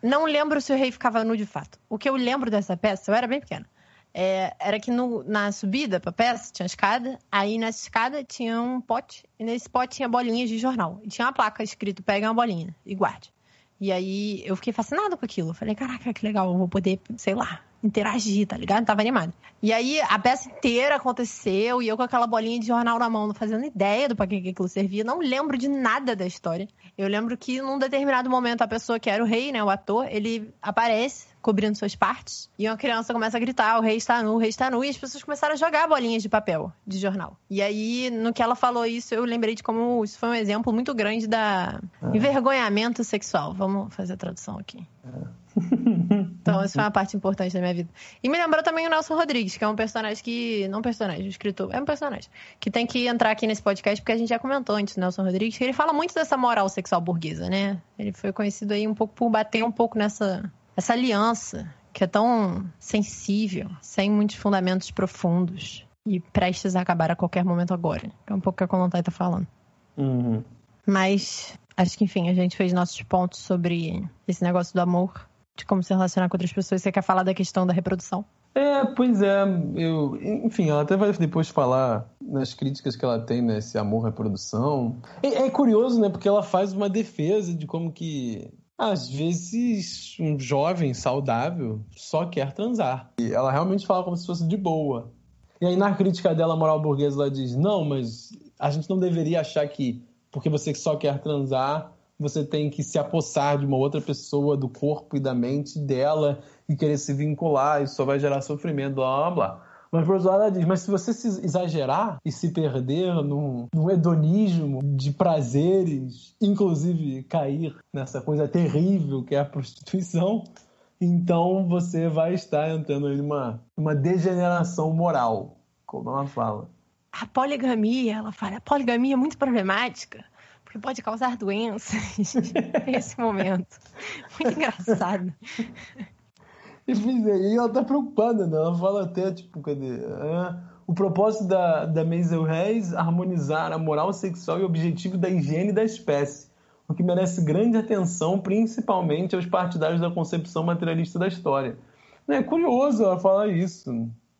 Não lembro se o rei ficava nu de fato. O que eu lembro dessa peça, eu era bem pequena, é, era que no, na subida pra peça tinha escada, aí nessa escada tinha um pote, e nesse pote tinha bolinhas de jornal. E tinha uma placa escrito: pega uma bolinha e guarde. E aí eu fiquei fascinada com aquilo. Falei, caraca, que legal, eu vou poder, sei lá, interagir, tá ligado? Tava animada. E aí a peça inteira aconteceu e eu com aquela bolinha de jornal na mão, não fazendo ideia do pra que aquilo servia, não lembro de nada da história. Eu lembro que num determinado momento a pessoa que era o rei, né, o ator, ele aparece cobrindo suas partes. E uma criança começa a gritar: o rei está nu, o rei está nu. E as pessoas começaram a jogar bolinhas de papel, de jornal. E aí, no que ela falou isso, eu lembrei de como isso foi um exemplo muito grande da é. envergonhamento sexual. Vamos fazer a tradução aqui. É. Então, isso foi uma parte importante da minha vida. E me lembrou também o Nelson Rodrigues, que é um personagem que. Não personagem, um escritor. É um personagem. Que tem que entrar aqui nesse podcast, porque a gente já comentou antes do Nelson Rodrigues, que ele fala muito dessa moral sexual burguesa, né? Ele foi conhecido aí um pouco por bater um pouco nessa, essa aliança que é tão sensível, sem muitos fundamentos profundos e prestes a acabar a qualquer momento agora. É um pouco o que a Colontai tá falando. Uhum. Mas acho que, enfim, a gente fez nossos pontos sobre esse negócio do amor, de como se relacionar com outras pessoas. Você quer falar da questão da reprodução? É, pois é. Eu, enfim, ela até vai depois falar nas críticas que ela tem nesse amor reprodução. É, é curioso, né? Porque ela faz uma defesa de como que Às vezes, um jovem saudável só quer transar. E ela realmente fala como se fosse de boa. E aí, na crítica dela, moral burguesa, ela diz: não, mas a gente não deveria achar que porque você só quer transar, você tem que se apossar de uma outra pessoa, do corpo e da mente dela, e querer se vincular, isso só vai gerar sofrimento, blá blá blá. Mas por outro lado, ela diz: mas se você se exagerar e se perder num, num hedonismo de prazeres, inclusive cair nessa coisa terrível que é a prostituição, então você vai estar entrando em uma, uma degeneração moral, como ela fala. A poligamia, ela fala, a poligamia é muito problemática, porque pode causar doenças nesse momento. Muito engraçado. E aí ela tá preocupada, né? Ela fala até, tipo, cadê? É, o propósito da, da Maisel Reis harmonizar a moral sexual e o objetivo da higiene da espécie, o que merece grande atenção, principalmente aos partidários da concepção materialista da história. É curioso ela falar isso.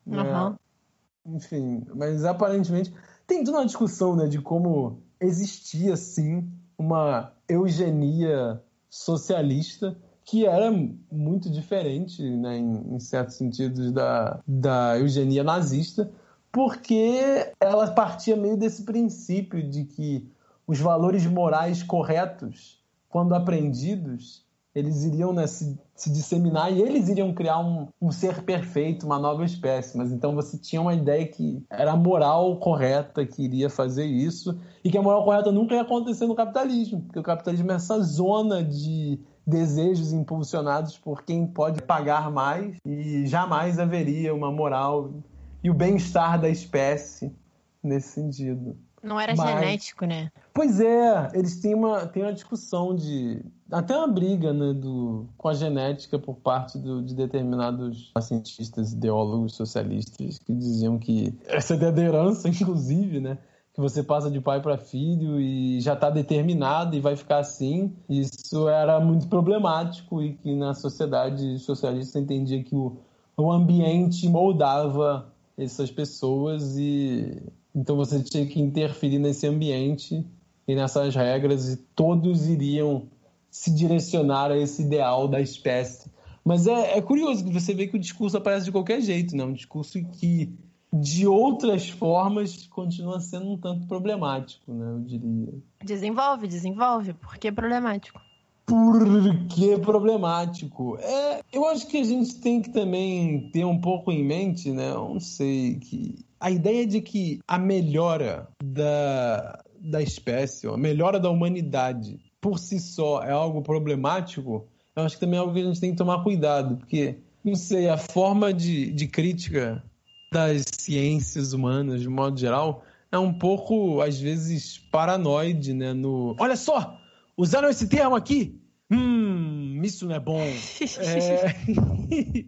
Né? Uhum. Enfim, mas aparentemente tem toda uma discussão né, de como existia, sim, uma eugenia socialista que era muito diferente, né, em, em certos sentidos, da, da eugenia nazista, porque ela partia meio desse princípio de que os valores morais corretos, quando aprendidos, eles iriam né, se, se, disseminar e eles iriam criar um, um, ser perfeito, uma nova espécie. Mas então você tinha uma ideia que era a moral correta que iria fazer isso e que a moral correta nunca ia acontecer no capitalismo, porque o capitalismo é essa zona de desejos impulsionados por quem pode pagar mais e jamais haveria uma moral e o bem-estar da espécie nesse sentido. Não era Mas... genético, né? Pois é, eles têm uma, têm uma discussão de. Até uma briga né, do, com a genética por parte do, de determinados cientistas, ideólogos socialistas, que diziam que essa é da herança, inclusive, né? que você passa de pai para filho e já está determinado e vai ficar assim. Isso era muito problemático e que na sociedade socialista entendia que o, o ambiente moldava essas pessoas e então você tinha que interferir nesse ambiente e nessas regras e todos iriam se direcionar a esse ideal da espécie. Mas é, é curioso que você vê que o discurso aparece de qualquer jeito, né? Um discurso que de outras formas continua sendo um tanto problemático, né? Eu diria. Desenvolve, desenvolve. Por que problemático? Por que problemático? É, eu acho que a gente tem que também ter um pouco em mente, né? Eu não sei, que a ideia de que a melhora da, da espécie, a melhora da humanidade por si só é algo problemático, eu acho que também é algo que a gente tem que tomar cuidado, porque, não sei, a forma de, de crítica das ciências humanas, de modo geral, é um pouco, às vezes, paranoide, né? No... Olha só! Usaram esse termo aqui! Hum, isso não é bom. é...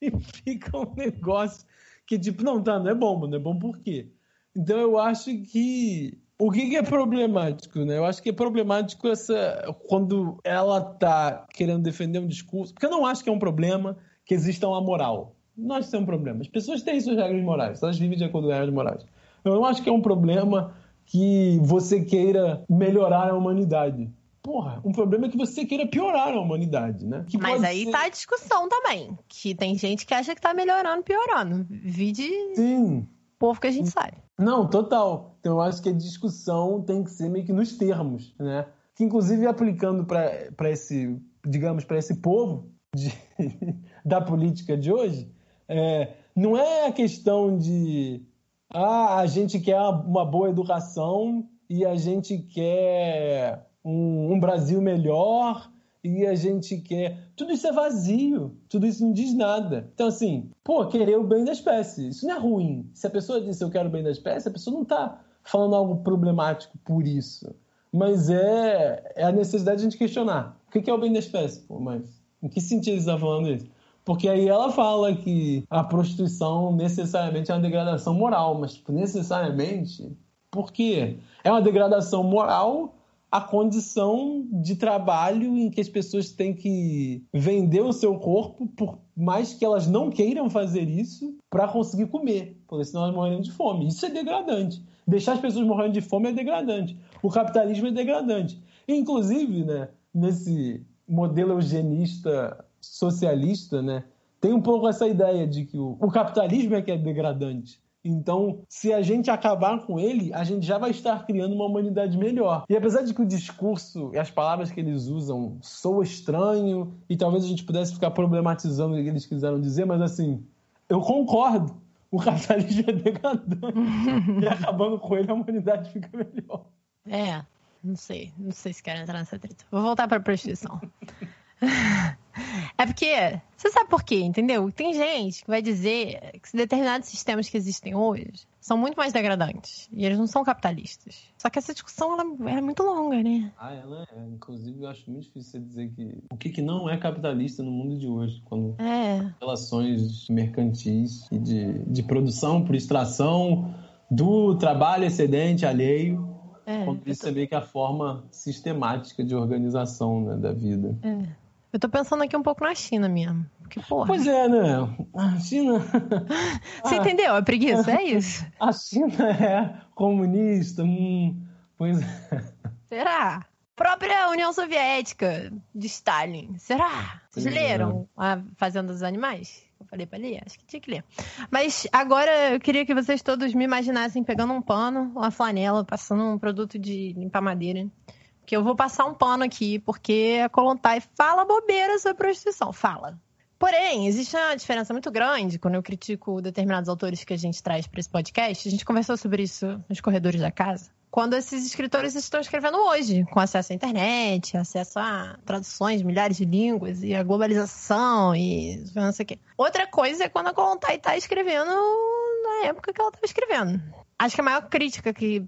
e fica um negócio que, tipo, não, tá, não é bom, não é bom por quê? Então eu acho que. O que, que é problemático, né? Eu acho que é problemático essa. quando ela tá querendo defender um discurso. Porque eu não acho que é um problema que exista uma moral nós temos um problema. As pessoas têm suas regras morais, elas vivem de acordo com regras morais. Eu não acho que é um problema que você queira melhorar a humanidade. Porra, um problema é que você queira piorar a humanidade, né? Que Mas aí ser... tá a discussão também. Que tem gente que acha que tá melhorando, piorando. Vide Sim. povo que a gente sabe. Não, total. Então eu acho que a discussão tem que ser meio que nos termos, né? Que inclusive aplicando para esse, digamos, para esse povo de, da política de hoje, é, não é a questão de ah, a gente quer uma boa educação e a gente quer um, um Brasil melhor e a gente quer. Tudo isso é vazio, tudo isso não diz nada. Então, assim, pô, querer o bem da espécie, isso não é ruim. Se a pessoa disse eu quero o bem da espécie, a pessoa não está falando algo problemático por isso. Mas é, é a necessidade de a gente questionar. O que é o bem da espécie? Pô, mas em que sentido está falando isso? Porque aí ela fala que a prostituição necessariamente é uma degradação moral, mas tipo, necessariamente, por quê? É uma degradação moral a condição de trabalho em que as pessoas têm que vender o seu corpo, por mais que elas não queiram fazer isso, para conseguir comer, porque senão elas morrem de fome. Isso é degradante. Deixar as pessoas morrendo de fome é degradante. O capitalismo é degradante. Inclusive, né, nesse modelo eugenista socialista, né, tem um pouco essa ideia de que o, o capitalismo é que é degradante. Então, se a gente acabar com ele, a gente já vai estar criando uma humanidade melhor. E apesar de que o discurso e as palavras que eles usam soam estranho, e talvez a gente pudesse ficar problematizando o que eles quiseram dizer, mas assim, eu concordo. O capitalismo é degradante. e acabando com ele, a humanidade fica melhor. É, não sei. Não sei se quero entrar nessa treta. Vou voltar para a prostituição. É porque, você sabe por quê, entendeu? Tem gente que vai dizer que determinados sistemas que existem hoje são muito mais degradantes. E eles não são capitalistas. Só que essa discussão ela é muito longa, né? Ah, ela é. Inclusive, eu acho muito difícil você dizer que o que, que não é capitalista no mundo de hoje. Quando é. relações mercantis e de, de produção por extração do trabalho excedente alheio. É, quando isso tô... é meio que a forma sistemática de organização né, da vida. É. Eu tô pensando aqui um pouco na China mesmo. Que porra. Pois é, né? A China. Você entendeu? A preguiça, é isso? A China é comunista. Hum, pois é. Será? Própria União Soviética de Stalin. Será? Vocês leram A Fazenda dos Animais? Eu falei pra ler? Acho que tinha que ler. Mas agora eu queria que vocês todos me imaginassem pegando um pano, uma flanela, passando um produto de limpar madeira que eu vou passar um pano aqui, porque a Kolontai fala bobeira sobre prostituição, fala. Porém, existe uma diferença muito grande quando eu critico determinados autores que a gente traz para esse podcast. A gente conversou sobre isso nos corredores da casa. Quando esses escritores estão escrevendo hoje, com acesso à internet, acesso a traduções, milhares de línguas e a globalização e não sei o quê. Outra coisa é quando a Kolontai está escrevendo na época que ela estava escrevendo. Acho que a maior crítica que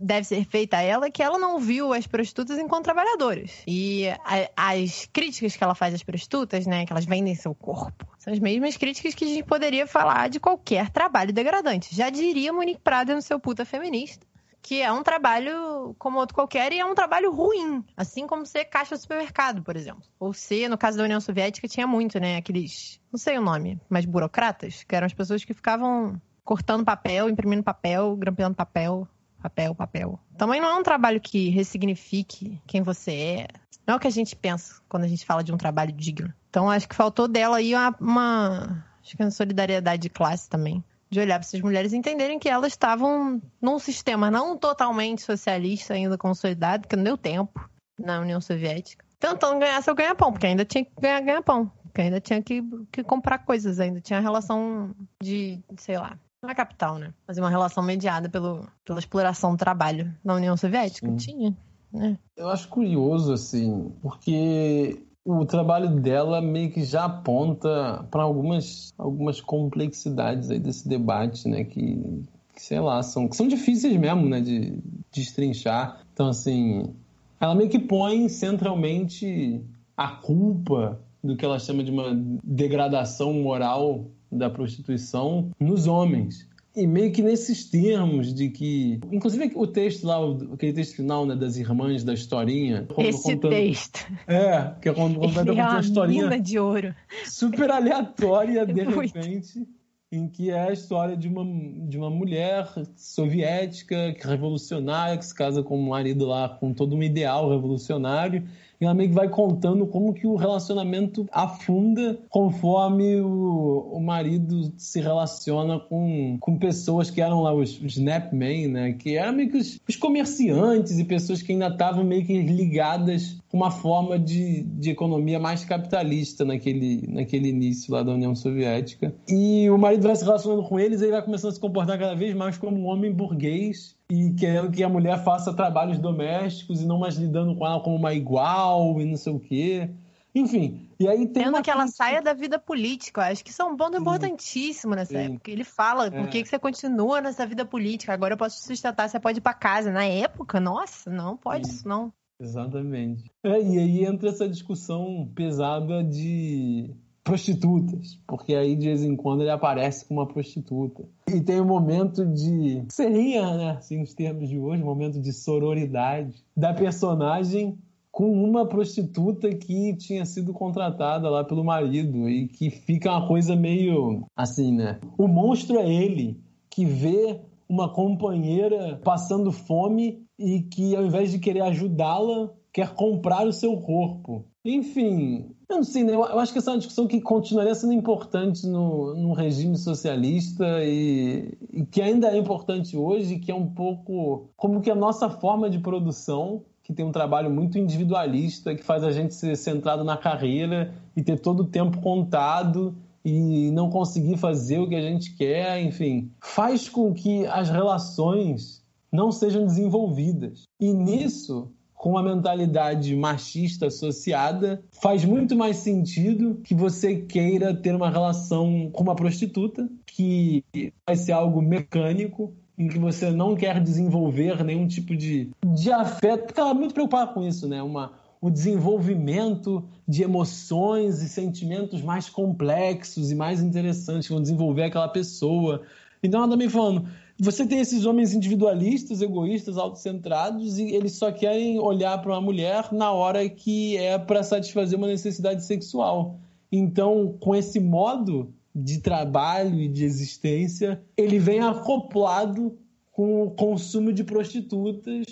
deve ser feita a ela é que ela não viu as prostitutas enquanto trabalhadoras. E a, as críticas que ela faz às prostitutas, né, que elas vendem seu corpo, são as mesmas críticas que a gente poderia falar de qualquer trabalho degradante. Já diria Monique Prada no seu puta feminista que é um trabalho como outro qualquer e é um trabalho ruim, assim como ser caixa de supermercado, por exemplo. Ou ser, no caso da União Soviética, tinha muito, né, aqueles, não sei o nome, mas burocratas, que eram as pessoas que ficavam cortando papel, imprimindo papel, grampeando papel, papel, papel. Também não é um trabalho que ressignifique quem você é. Não é o que a gente pensa quando a gente fala de um trabalho digno. Então acho que faltou dela aí uma, uma acho que uma solidariedade de classe também. De olhar para essas mulheres e entenderem que elas estavam num sistema não totalmente socialista ainda consolidado, que não deu tempo na União Soviética, tentando ganhar seu ganha-pão, porque ainda tinha que ganhar ganha-pão, porque ainda tinha que, que comprar coisas, ainda tinha relação de, sei lá, não é capital, né? Mas uma relação mediada pelo, pela exploração do trabalho na União Soviética. Sim. Tinha. Né? Eu acho curioso, assim, porque o trabalho dela meio que já aponta para algumas, algumas complexidades aí desse debate, né? Que, que, sei lá, são, que são difíceis mesmo, né? De, de destrinchar. Então, assim, ela meio que põe centralmente a culpa do que ela chama de uma degradação moral da prostituição nos homens. E meio que nesses termos de que. Inclusive o texto lá, aquele texto final né, das irmãs da historinha. Esse contando, texto. É, que é quando contando é uma historinha. de ouro. Super aleatória, de repente. Em que é a história de uma, de uma mulher soviética, revolucionária, que se casa com um marido lá com todo um ideal revolucionário e ela meio que vai contando como que o relacionamento afunda conforme o, o marido se relaciona com, com pessoas que eram lá os, os Snapmen, né? Que eram meio que os, os comerciantes e pessoas que ainda estavam meio que ligadas uma forma de, de economia mais capitalista naquele, naquele início lá da União Soviética. E o marido vai se relacionando com eles e ele vai começando a se comportar cada vez mais como um homem burguês e querendo que a mulher faça trabalhos domésticos e não mais lidando com ela como uma igual e não sei o quê. Enfim, e aí tem. Tendo que ela saia da vida política. Acho que isso é um ponto importantíssimo nessa sim. época. Ele fala, por que, é. que você continua nessa vida política? Agora eu posso te sustentar, você pode ir para casa. Na época, nossa, não pode sim. isso, não. Exatamente. É, e aí entra essa discussão pesada de prostitutas, porque aí de vez em quando ele aparece com uma prostituta. E tem um momento de seria, né, assim, os termos de hoje, um momento de sororidade da personagem com uma prostituta que tinha sido contratada lá pelo marido e que fica uma coisa meio assim, né? O monstro é ele que vê uma companheira passando fome e que ao invés de querer ajudá-la, quer comprar o seu corpo. Enfim, eu não sei, né? eu acho que essa é uma discussão que continuaria sendo importante no, no regime socialista e, e, que ainda é importante hoje, que é um pouco como que a nossa forma de produção, que tem um trabalho muito individualista, que faz a gente ser centrado na carreira e ter todo o tempo contado e não conseguir fazer o que a gente quer, enfim, faz com que as relações não sejam desenvolvidas. E nisso, com a mentalidade machista associada, faz muito mais sentido que você queira ter uma relação com uma prostituta, que vai ser algo mecânico, em que você não quer desenvolver nenhum tipo de, de afeto, porque ela é muito preocupada com isso, né? Uma, o desenvolvimento de emoções e sentimentos mais complexos e mais interessantes que vão desenvolver aquela pessoa. Então ela também falando, você tem esses homens individualistas, egoístas, autocentrados e eles só querem olhar para uma mulher na hora que é para satisfazer uma necessidade sexual. Então, com esse modo de trabalho e de existência, ele vem acoplado com o consumo de prostitutas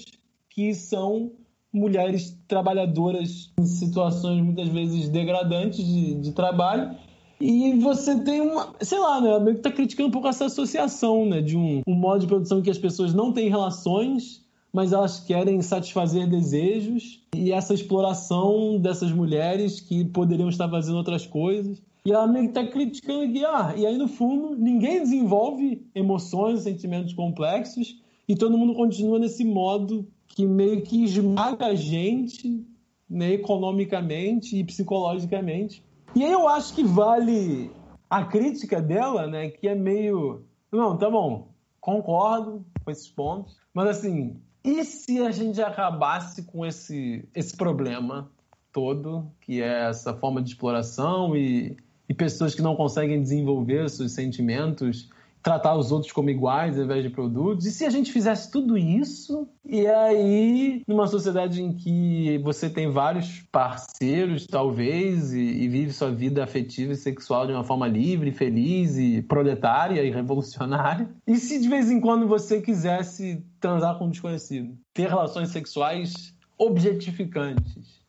que são mulheres trabalhadoras em situações muitas vezes degradantes de, de trabalho. E você tem uma, sei lá, né? Meio que tá criticando um pouco essa associação, né? De um, um modo de produção que as pessoas não têm relações, mas elas querem satisfazer desejos. E essa exploração dessas mulheres que poderiam estar fazendo outras coisas. E ela meio que tá criticando que, ah, e aí no fundo, ninguém desenvolve emoções, sentimentos complexos, e todo mundo continua nesse modo que meio que esmaga a gente né, economicamente e psicologicamente. E aí eu acho que vale a crítica dela, né, que é meio. Não, tá bom, concordo com esses pontos, mas assim, e se a gente acabasse com esse, esse problema todo, que é essa forma de exploração e, e pessoas que não conseguem desenvolver seus sentimentos tratar os outros como iguais ao invés de produtos. E se a gente fizesse tudo isso, e aí, numa sociedade em que você tem vários parceiros, talvez, e, e vive sua vida afetiva e sexual de uma forma livre, feliz e proletária e revolucionária, e se de vez em quando você quisesse transar com um desconhecido, ter relações sexuais objetificantes?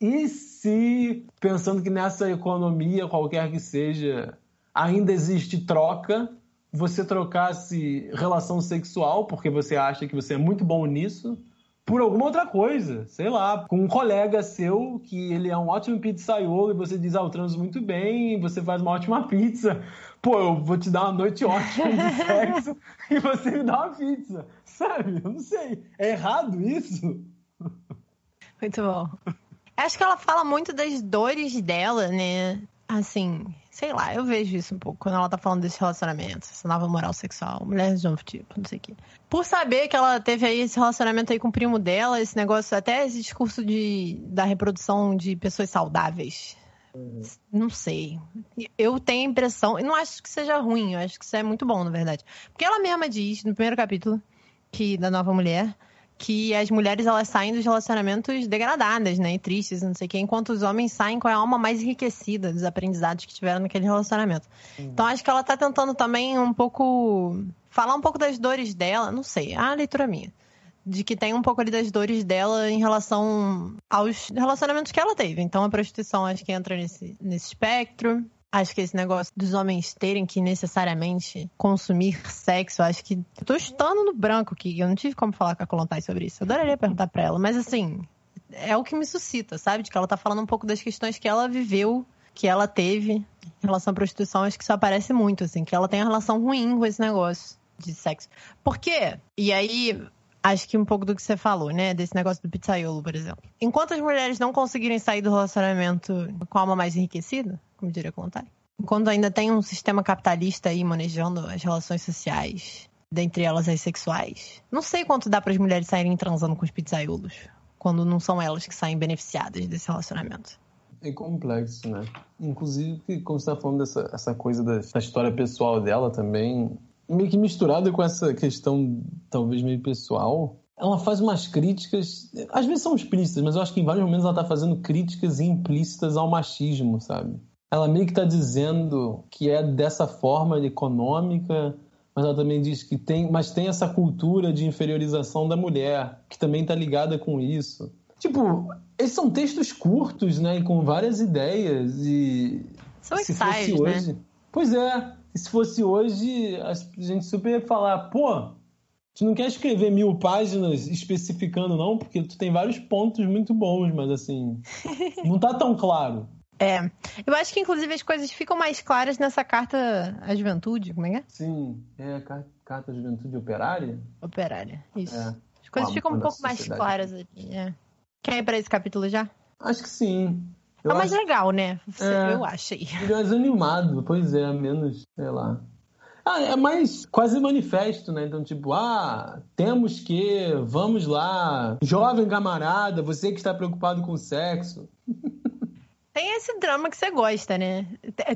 E se, pensando que nessa economia, qualquer que seja, ainda existe troca, você trocasse relação sexual, porque você acha que você é muito bom nisso, por alguma outra coisa, sei lá, com um colega seu que ele é um ótimo pizzaiolo e você diz, ah, eu transo muito bem, você faz uma ótima pizza. Pô, eu vou te dar uma noite ótima de sexo e você me dá uma pizza. Sabe? Eu não sei. É errado isso? Muito bom. Acho que ela fala muito das dores dela, né? Assim, sei lá, eu vejo isso um pouco quando ela tá falando desse relacionamento, essa nova moral sexual, mulheres de novo tipo, não sei o quê. Por saber que ela teve aí esse relacionamento aí com o primo dela, esse negócio, até esse discurso de, da reprodução de pessoas saudáveis. Uhum. Não sei. Eu tenho a impressão, e não acho que seja ruim, eu acho que isso é muito bom, na verdade. Porque ela mesma diz, no primeiro capítulo, que da nova mulher, que as mulheres elas saem dos relacionamentos degradadas, né, e tristes, não sei o quê, enquanto os homens saem com a alma mais enriquecida dos aprendizados que tiveram naquele relacionamento. Uhum. Então acho que ela tá tentando também um pouco falar um pouco das dores dela, não sei, a leitura minha, de que tem um pouco ali das dores dela em relação aos relacionamentos que ela teve. Então a prostituição acho que entra nesse nesse espectro. Acho que esse negócio dos homens terem que necessariamente consumir sexo, acho que. Eu tô estando no branco aqui, eu não tive como falar com a Colontai sobre isso. Eu adoraria perguntar pra ela, mas assim, é o que me suscita, sabe? De que ela tá falando um pouco das questões que ela viveu, que ela teve em relação à prostituição, acho que isso aparece muito, assim, que ela tem uma relação ruim com esse negócio de sexo. Por quê? E aí, acho que um pouco do que você falou, né? Desse negócio do pizzaiolo, por exemplo. Enquanto as mulheres não conseguirem sair do relacionamento com a alma mais enriquecida, como diria Contari, enquanto ainda tem um sistema capitalista aí manejando as relações sociais, dentre elas as sexuais, não sei quanto dá para as mulheres saírem transando com os pizzaiolos, quando não são elas que saem beneficiadas desse relacionamento. É complexo, né? Inclusive, como você está falando dessa essa coisa da, da história pessoal dela também, meio que misturada com essa questão, talvez meio pessoal, ela faz umas críticas, às vezes são explícitas, mas eu acho que em vários momentos ela está fazendo críticas implícitas ao machismo, sabe? Ela meio que está dizendo que é dessa forma econômica, mas ela também diz que tem, mas tem essa cultura de inferiorização da mulher, que também está ligada com isso. Tipo, esses são textos curtos, né? E com várias ideias. E. São ensaios, hoje... né? Pois é. E se fosse hoje, a gente super ia falar, pô, tu não quer escrever mil páginas especificando, não, porque tu tem vários pontos muito bons, mas assim, não tá tão claro. É. Eu acho que, inclusive, as coisas ficam mais claras nessa carta à juventude, como é que é? Sim, é a carta à juventude operária? Operária, isso. É. As coisas ficam um pouco mais claras ali, é. Quer ir pra esse capítulo já? Acho que sim. Eu é mais acho... legal, né? É, eu achei. Mais animado, pois é, menos, sei lá. Ah, é mais quase manifesto, né? Então, tipo, ah, temos que, vamos lá, jovem camarada, você que está preocupado com sexo. Tem esse drama que você gosta, né?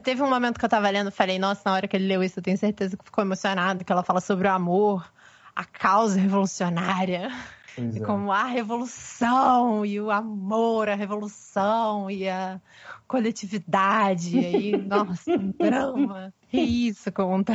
Teve um momento que eu tava lendo, falei, nossa, na hora que ele leu isso, eu tenho certeza que ficou emocionado, que ela fala sobre o amor, a causa revolucionária. Pois e é. como a revolução e o amor, a revolução e a coletividade. E aí, nossa, um drama. Que isso, conta.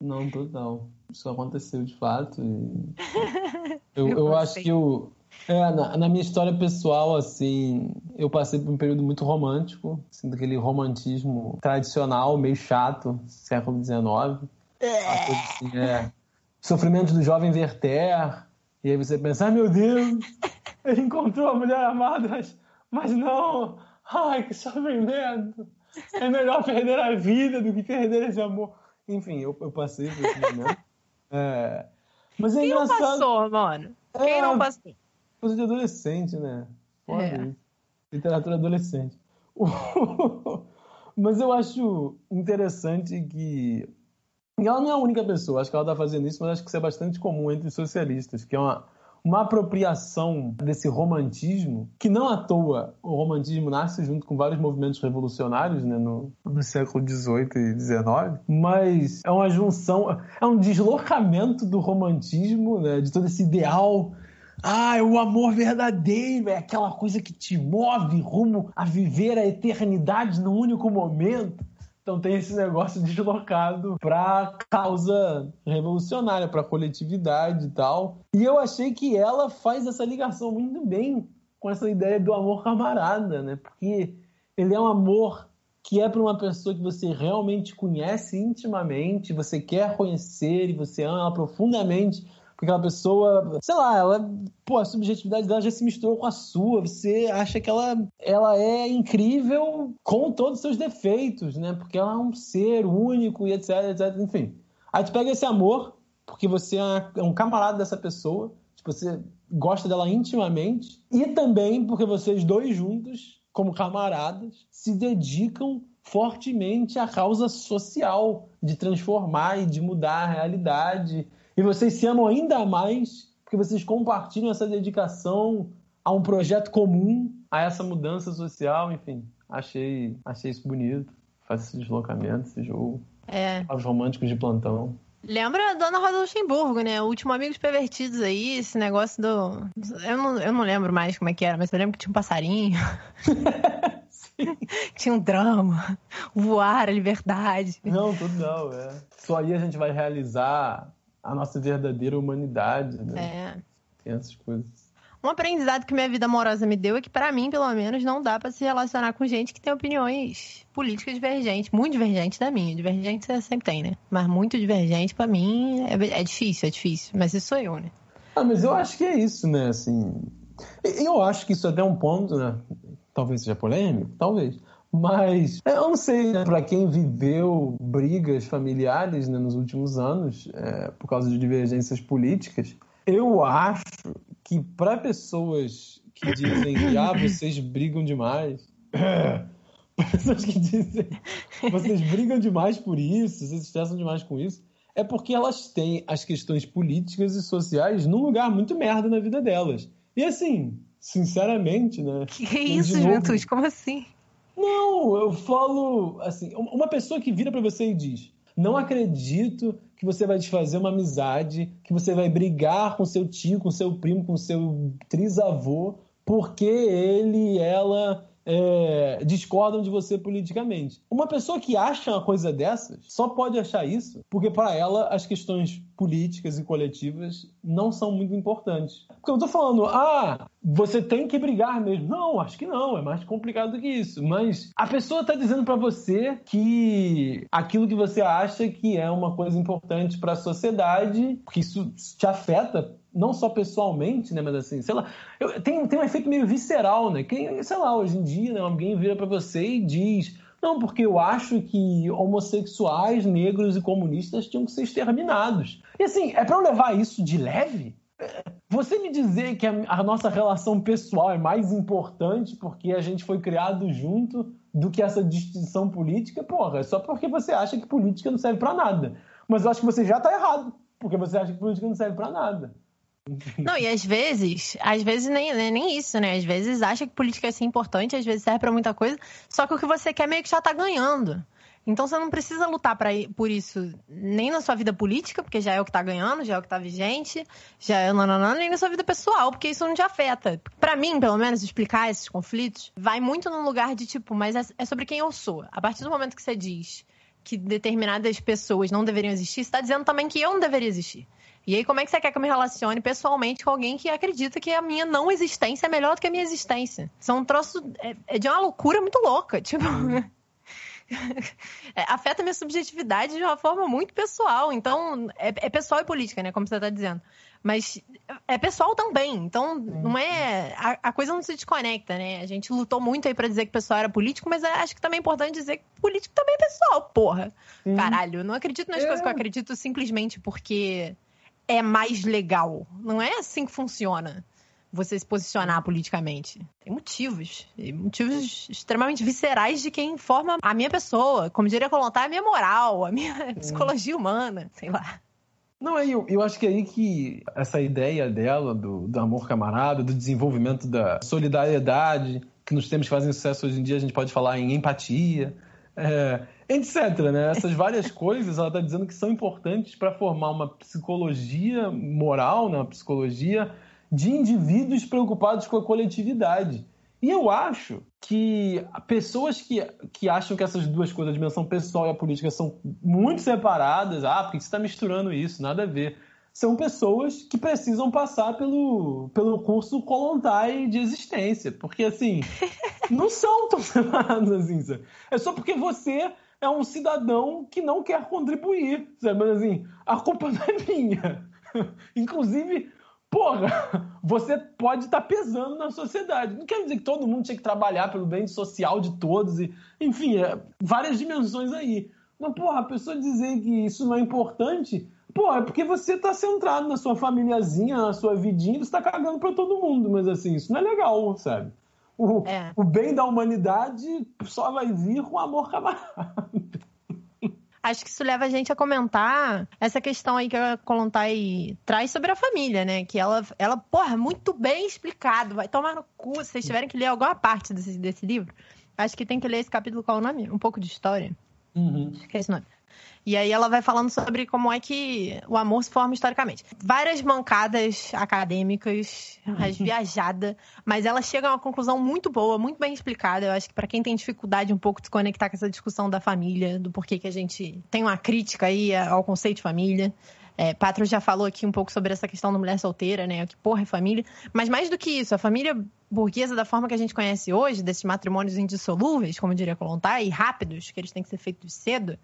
Não, total. Isso aconteceu de fato. E... Eu, eu, eu acho que o, é, na, na, minha história pessoal, assim, eu passei por um período muito romântico, assim, daquele romantismo tradicional, meio chato, século XIX. É. Assim, é. Sofrimento do jovem Werther. E aí você pensa, ai meu Deus, ele encontrou a mulher amada, mas, mas não. Ai, que sofrimento. É melhor perder a vida do que perder esse amor. Enfim, eu, eu passei por esse momento. É. Mas é Quem engraçado. não passou, mano? Quem é... não passou? Coisa de adolescente, né? Foda é. isso. Literatura adolescente. Mas eu acho interessante que. E ela não é a única pessoa, acho que ela está fazendo isso, mas acho que isso é bastante comum entre socialistas, que é uma, uma apropriação desse romantismo, que não à toa o romantismo nasce junto com vários movimentos revolucionários né, no, no século XVIII e XIX, mas é uma junção, é um deslocamento do romantismo, né, de todo esse ideal ah, é o amor verdadeiro, é aquela coisa que te move rumo a viver a eternidade num único momento. Então tem esse negócio deslocado para causa revolucionária, para coletividade e tal. E eu achei que ela faz essa ligação muito bem com essa ideia do amor camarada, né? Porque ele é um amor que é para uma pessoa que você realmente conhece intimamente, você quer conhecer e você ama profundamente porque aquela pessoa, sei lá, ela, pô, a subjetividade dela já se misturou com a sua, você acha que ela, ela é incrível com todos os seus defeitos, né? Porque ela é um ser único e etc, etc, enfim. Aí tu pega esse amor, porque você é um camarada dessa pessoa, tipo, você gosta dela intimamente, e também porque vocês dois juntos, como camaradas, se dedicam fortemente à causa social de transformar e de mudar a realidade e vocês se amam ainda mais porque vocês compartilham essa dedicação a um projeto comum, a essa mudança social, enfim. Achei, achei isso bonito. Faz esse deslocamento, esse jogo. É. Os românticos de plantão. Lembra a Dona Rosa Luxemburgo, né? O último Amigos Pervertidos aí, esse negócio do. Eu não, eu não lembro mais como é que era, mas eu lembro que tinha um passarinho. tinha um drama. Voar, a liberdade. Não, tudo não, é. Só aí a gente vai realizar a nossa verdadeira humanidade, né? É. Tem essas coisas. Um aprendizado que minha vida amorosa me deu é que, para mim, pelo menos, não dá para se relacionar com gente que tem opiniões políticas divergentes, muito divergentes da minha. Divergente você sempre tem, né? Mas muito divergente, para mim, é, é, difícil, é difícil. Mas isso sou eu, né? Ah, mas eu acho que é isso, né? Assim, eu acho que isso é até um ponto, né? Talvez seja polêmico, talvez. Mas eu não sei, né, para quem viveu brigas familiares né, nos últimos anos, é, por causa de divergências políticas, eu acho que para pessoas que dizem que ah, vocês brigam demais, pessoas que dizem vocês brigam demais por isso, vocês se estressam demais com isso, é porque elas têm as questões políticas e sociais num lugar muito merda na vida delas. E assim, sinceramente, né? Que é isso, Juventude? Como assim? Não, eu falo assim, uma pessoa que vira para você e diz: "Não acredito que você vai desfazer uma amizade, que você vai brigar com seu tio, com seu primo, com seu trisavô, porque ele ela é, discordam de você politicamente. Uma pessoa que acha uma coisa dessas só pode achar isso porque, para ela, as questões políticas e coletivas não são muito importantes. Porque eu tô falando, ah, você tem que brigar mesmo. Não, acho que não, é mais complicado do que isso. Mas a pessoa tá dizendo para você que aquilo que você acha que é uma coisa importante para a sociedade, que isso te afeta não só pessoalmente, né, mas assim, sei lá, eu, tem, tem um efeito meio visceral, né? Que, sei lá, hoje em dia, né, alguém vira para você e diz: Não, porque eu acho que homossexuais, negros e comunistas tinham que ser exterminados. E assim, é para eu levar isso de leve? Você me dizer que a, a nossa relação pessoal é mais importante porque a gente foi criado junto do que essa distinção política, porra, é só porque você acha que política não serve para nada. Mas eu acho que você já tá errado, porque você acha que política não serve para nada. Não, e às vezes, às vezes nem, nem isso, né? Às vezes acha que política é assim importante, às vezes serve para muita coisa, só que o que você quer meio que já tá ganhando. Então você não precisa lutar pra, por isso nem na sua vida política, porque já é o que tá ganhando, já é o que tá vigente, já é nananã, nem na sua vida pessoal, porque isso não te afeta. Para mim, pelo menos, explicar esses conflitos vai muito num lugar de tipo, mas é, é sobre quem eu sou. A partir do momento que você diz que determinadas pessoas não deveriam existir, você está dizendo também que eu não deveria existir. E aí, como é que você quer que eu me relacione pessoalmente com alguém que acredita que a minha não existência é melhor do que a minha existência? São um troço. É, é de uma loucura muito louca. Tipo. é, afeta minha subjetividade de uma forma muito pessoal. Então, é, é pessoal e política, né? Como você está dizendo. Mas é pessoal também. Então, não é. A, a, coisa não se desconecta, né? A gente lutou muito aí para dizer que o pessoal era político, mas acho que também é importante dizer que político também é pessoal, porra. Caralho, eu não acredito nas é. coisas que eu acredito simplesmente porque é mais legal. Não é assim que funciona você se posicionar politicamente. Tem motivos. motivos extremamente viscerais de quem forma a minha pessoa. Como diria Colontar, a minha moral, a minha psicologia humana, sei lá. Não, eu, eu acho que é aí que essa ideia dela do, do amor camarada, do desenvolvimento da solidariedade, que nos tempos que fazem sucesso hoje em dia a gente pode falar em empatia, é, etc. Né? Essas várias coisas ela está dizendo que são importantes para formar uma psicologia moral, né? uma psicologia de indivíduos preocupados com a coletividade. E eu acho que pessoas que, que acham que essas duas coisas, a dimensão pessoal e a política, são muito separadas, ah, porque você está misturando isso, nada a ver. São pessoas que precisam passar pelo, pelo curso Kolontai de existência. Porque, assim, não são tão separados assim. Sabe? É só porque você é um cidadão que não quer contribuir, sabe? Mas assim, a culpa não é minha. Inclusive, porra, você pode estar tá pesando na sociedade. Não quer dizer que todo mundo tinha que trabalhar pelo bem social de todos, e, enfim, é, várias dimensões aí. Mas, porra, a pessoa dizer que isso não é importante, porra, é porque você está centrado na sua famíliazinha, na sua vidinha, você está cagando para todo mundo. Mas, assim, isso não é legal, sabe? O, é. o bem da humanidade só vai vir com amor camarada. Acho que isso leva a gente a comentar essa questão aí que a Colontai traz sobre a família, né? Que ela, ela, porra, muito bem explicado. Vai tomar no cu. Se vocês tiverem que ler alguma parte desse, desse livro, acho que tem que ler esse capítulo, qual é o nome? Um pouco de história. Uhum. Esquece o nome. E aí ela vai falando sobre como é que o amor se forma historicamente. Várias mancadas acadêmicas, as viajada, mas ela chega a uma conclusão muito boa, muito bem explicada. Eu acho que para quem tem dificuldade um pouco de se conectar com essa discussão da família, do porquê que a gente tem uma crítica aí ao conceito de família. É, Patro já falou aqui um pouco sobre essa questão da mulher solteira, né? O que porra é família. Mas mais do que isso, a família burguesa da forma que a gente conhece hoje, desses matrimônios indissolúveis, como diria Kolontai, e rápidos, que eles têm que ser feitos cedo,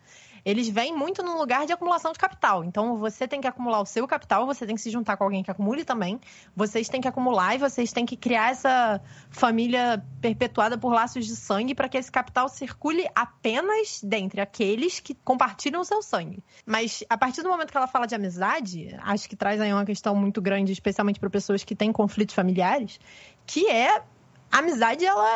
eles vêm muito num lugar de acumulação de capital. Então, você tem que acumular o seu capital, você tem que se juntar com alguém que acumule também. Vocês têm que acumular e vocês têm que criar essa família perpetuada por laços de sangue para que esse capital circule apenas dentre aqueles que compartilham o seu sangue. Mas, a partir do momento que ela fala de amizade, acho que traz aí uma questão muito grande, especialmente para pessoas que têm conflitos familiares, que é a amizade, ela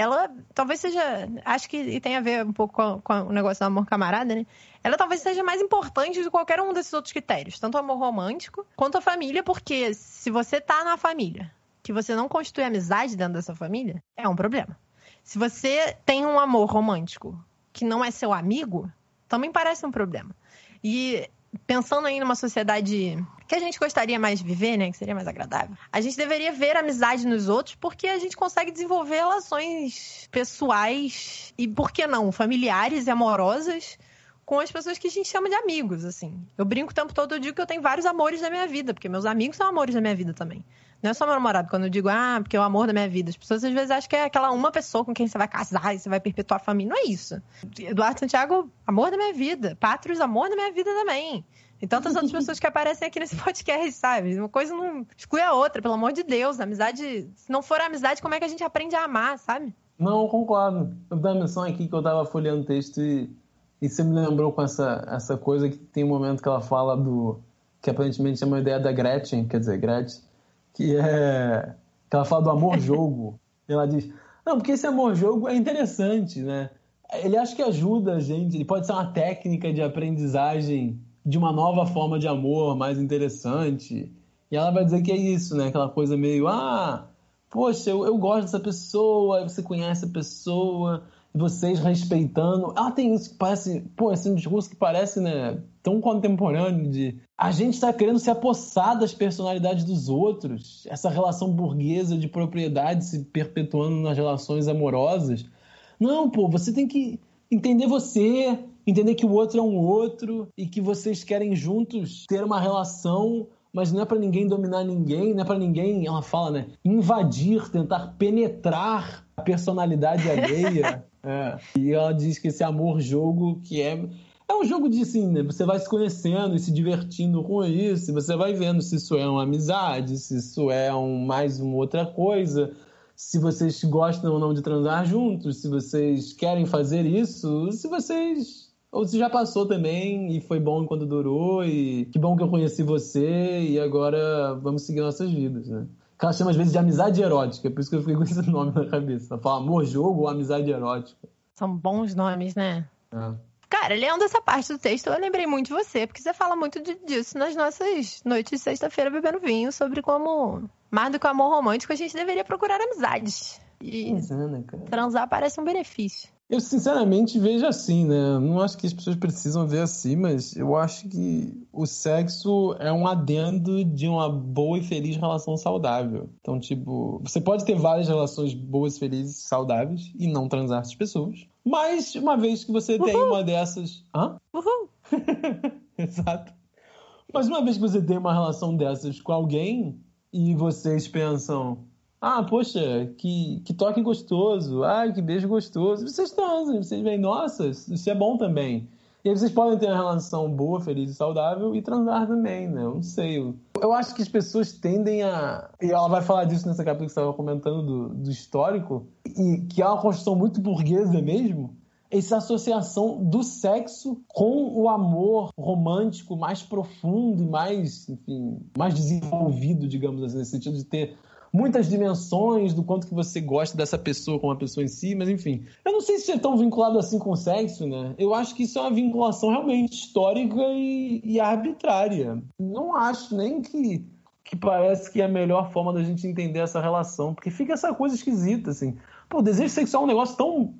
ela talvez seja. Acho que tem a ver um pouco com, com o negócio do amor camarada, né? Ela talvez seja mais importante de qualquer um desses outros critérios, tanto o amor romântico quanto a família, porque se você tá na família, que você não constitui amizade dentro dessa família, é um problema. Se você tem um amor romântico que não é seu amigo, também parece um problema. E pensando aí numa sociedade que a gente gostaria mais de viver, né? Que seria mais agradável. A gente deveria ver amizade nos outros porque a gente consegue desenvolver relações pessoais e, por que não, familiares e amorosas com as pessoas que a gente chama de amigos, assim. Eu brinco o tempo todo, eu digo que eu tenho vários amores da minha vida, porque meus amigos são amores da minha vida também. Não é só meu namorado. Quando eu digo, ah, porque é o amor da minha vida. As pessoas às vezes acham que é aquela uma pessoa com quem você vai casar e você vai perpetuar a família. Não é isso. Eduardo Santiago, amor da minha vida. Pátrios, amor da minha vida também. E tantas outras pessoas que aparecem aqui nesse podcast, sabe? Uma coisa não exclui a outra, pelo amor de Deus. Amizade, se não for amizade, como é que a gente aprende a amar, sabe? Não, concordo. Eu dou uma menção aqui que eu tava folheando o texto e e você me lembrou com essa, essa coisa que tem um momento que ela fala do. que aparentemente é uma ideia da Gretchen, quer dizer, Gretchen, que é. que ela fala do amor-jogo. ela diz: não, porque esse amor-jogo é interessante, né? Ele acha que ajuda a gente, ele pode ser uma técnica de aprendizagem de uma nova forma de amor mais interessante. E ela vai dizer que é isso, né? Aquela coisa meio, ah, poxa, eu, eu gosto dessa pessoa, você conhece a pessoa, vocês respeitando. Ela tem isso que parece, pô, esse um discurso que parece, né, tão contemporâneo de a gente está querendo se apossar das personalidades dos outros, essa relação burguesa de propriedade se perpetuando nas relações amorosas. Não, pô, você tem que entender você, entender que o outro é um outro e que vocês querem juntos ter uma relação mas não é para ninguém dominar ninguém, não é para ninguém, ela fala, né, invadir, tentar penetrar a personalidade alheia. É. E ela diz que esse amor-jogo que é. É um jogo de assim, né? Você vai se conhecendo e se divertindo com isso, você vai vendo se isso é uma amizade, se isso é um, mais uma outra coisa, se vocês gostam ou não de transar juntos, se vocês querem fazer isso, se vocês. Ou se já passou também e foi bom enquanto durou, e que bom que eu conheci você, e agora vamos seguir nossas vidas, né? Que ela chama às vezes de amizade erótica, por isso que eu fiquei com esse nome na cabeça. Ela fala amor, jogo ou amizade erótica. São bons nomes, né? É. Cara, lendo essa parte do texto, eu lembrei muito de você, porque você fala muito de, disso nas nossas noites de sexta-feira bebendo vinho, sobre como, mais do que o amor romântico, a gente deveria procurar amizades. E é, né, transar parece um benefício. Eu sinceramente vejo assim, né? Não acho que as pessoas precisam ver assim, mas eu acho que o sexo é um adendo de uma boa e feliz relação saudável. Então, tipo, você pode ter várias relações boas, felizes, saudáveis e não transar com as pessoas. Mas uma vez que você Uhul. tem uma dessas. Hã? Uhul! Exato. Mas uma vez que você tem uma relação dessas com alguém e vocês pensam, ah, poxa, que, que toque gostoso. Ah, que beijo gostoso. Vocês transam, vocês veem, nossa, isso é bom também. E aí vocês podem ter uma relação boa, feliz e saudável e transar também, né? Eu não sei. Eu acho que as pessoas tendem a. E ela vai falar disso nessa capítulo que você estava comentando do, do histórico, e que é uma construção muito burguesa mesmo. Essa associação do sexo com o amor romântico mais profundo e mais, enfim, mais desenvolvido, digamos assim, nesse sentido de ter muitas dimensões do quanto que você gosta dessa pessoa como a pessoa em si, mas enfim. Eu não sei se é tão vinculado assim com o sexo, né? Eu acho que isso é uma vinculação realmente histórica e, e arbitrária. Não acho nem que, que parece que é a melhor forma da gente entender essa relação, porque fica essa coisa esquisita, assim. Pô, o desejo sexual é um negócio tão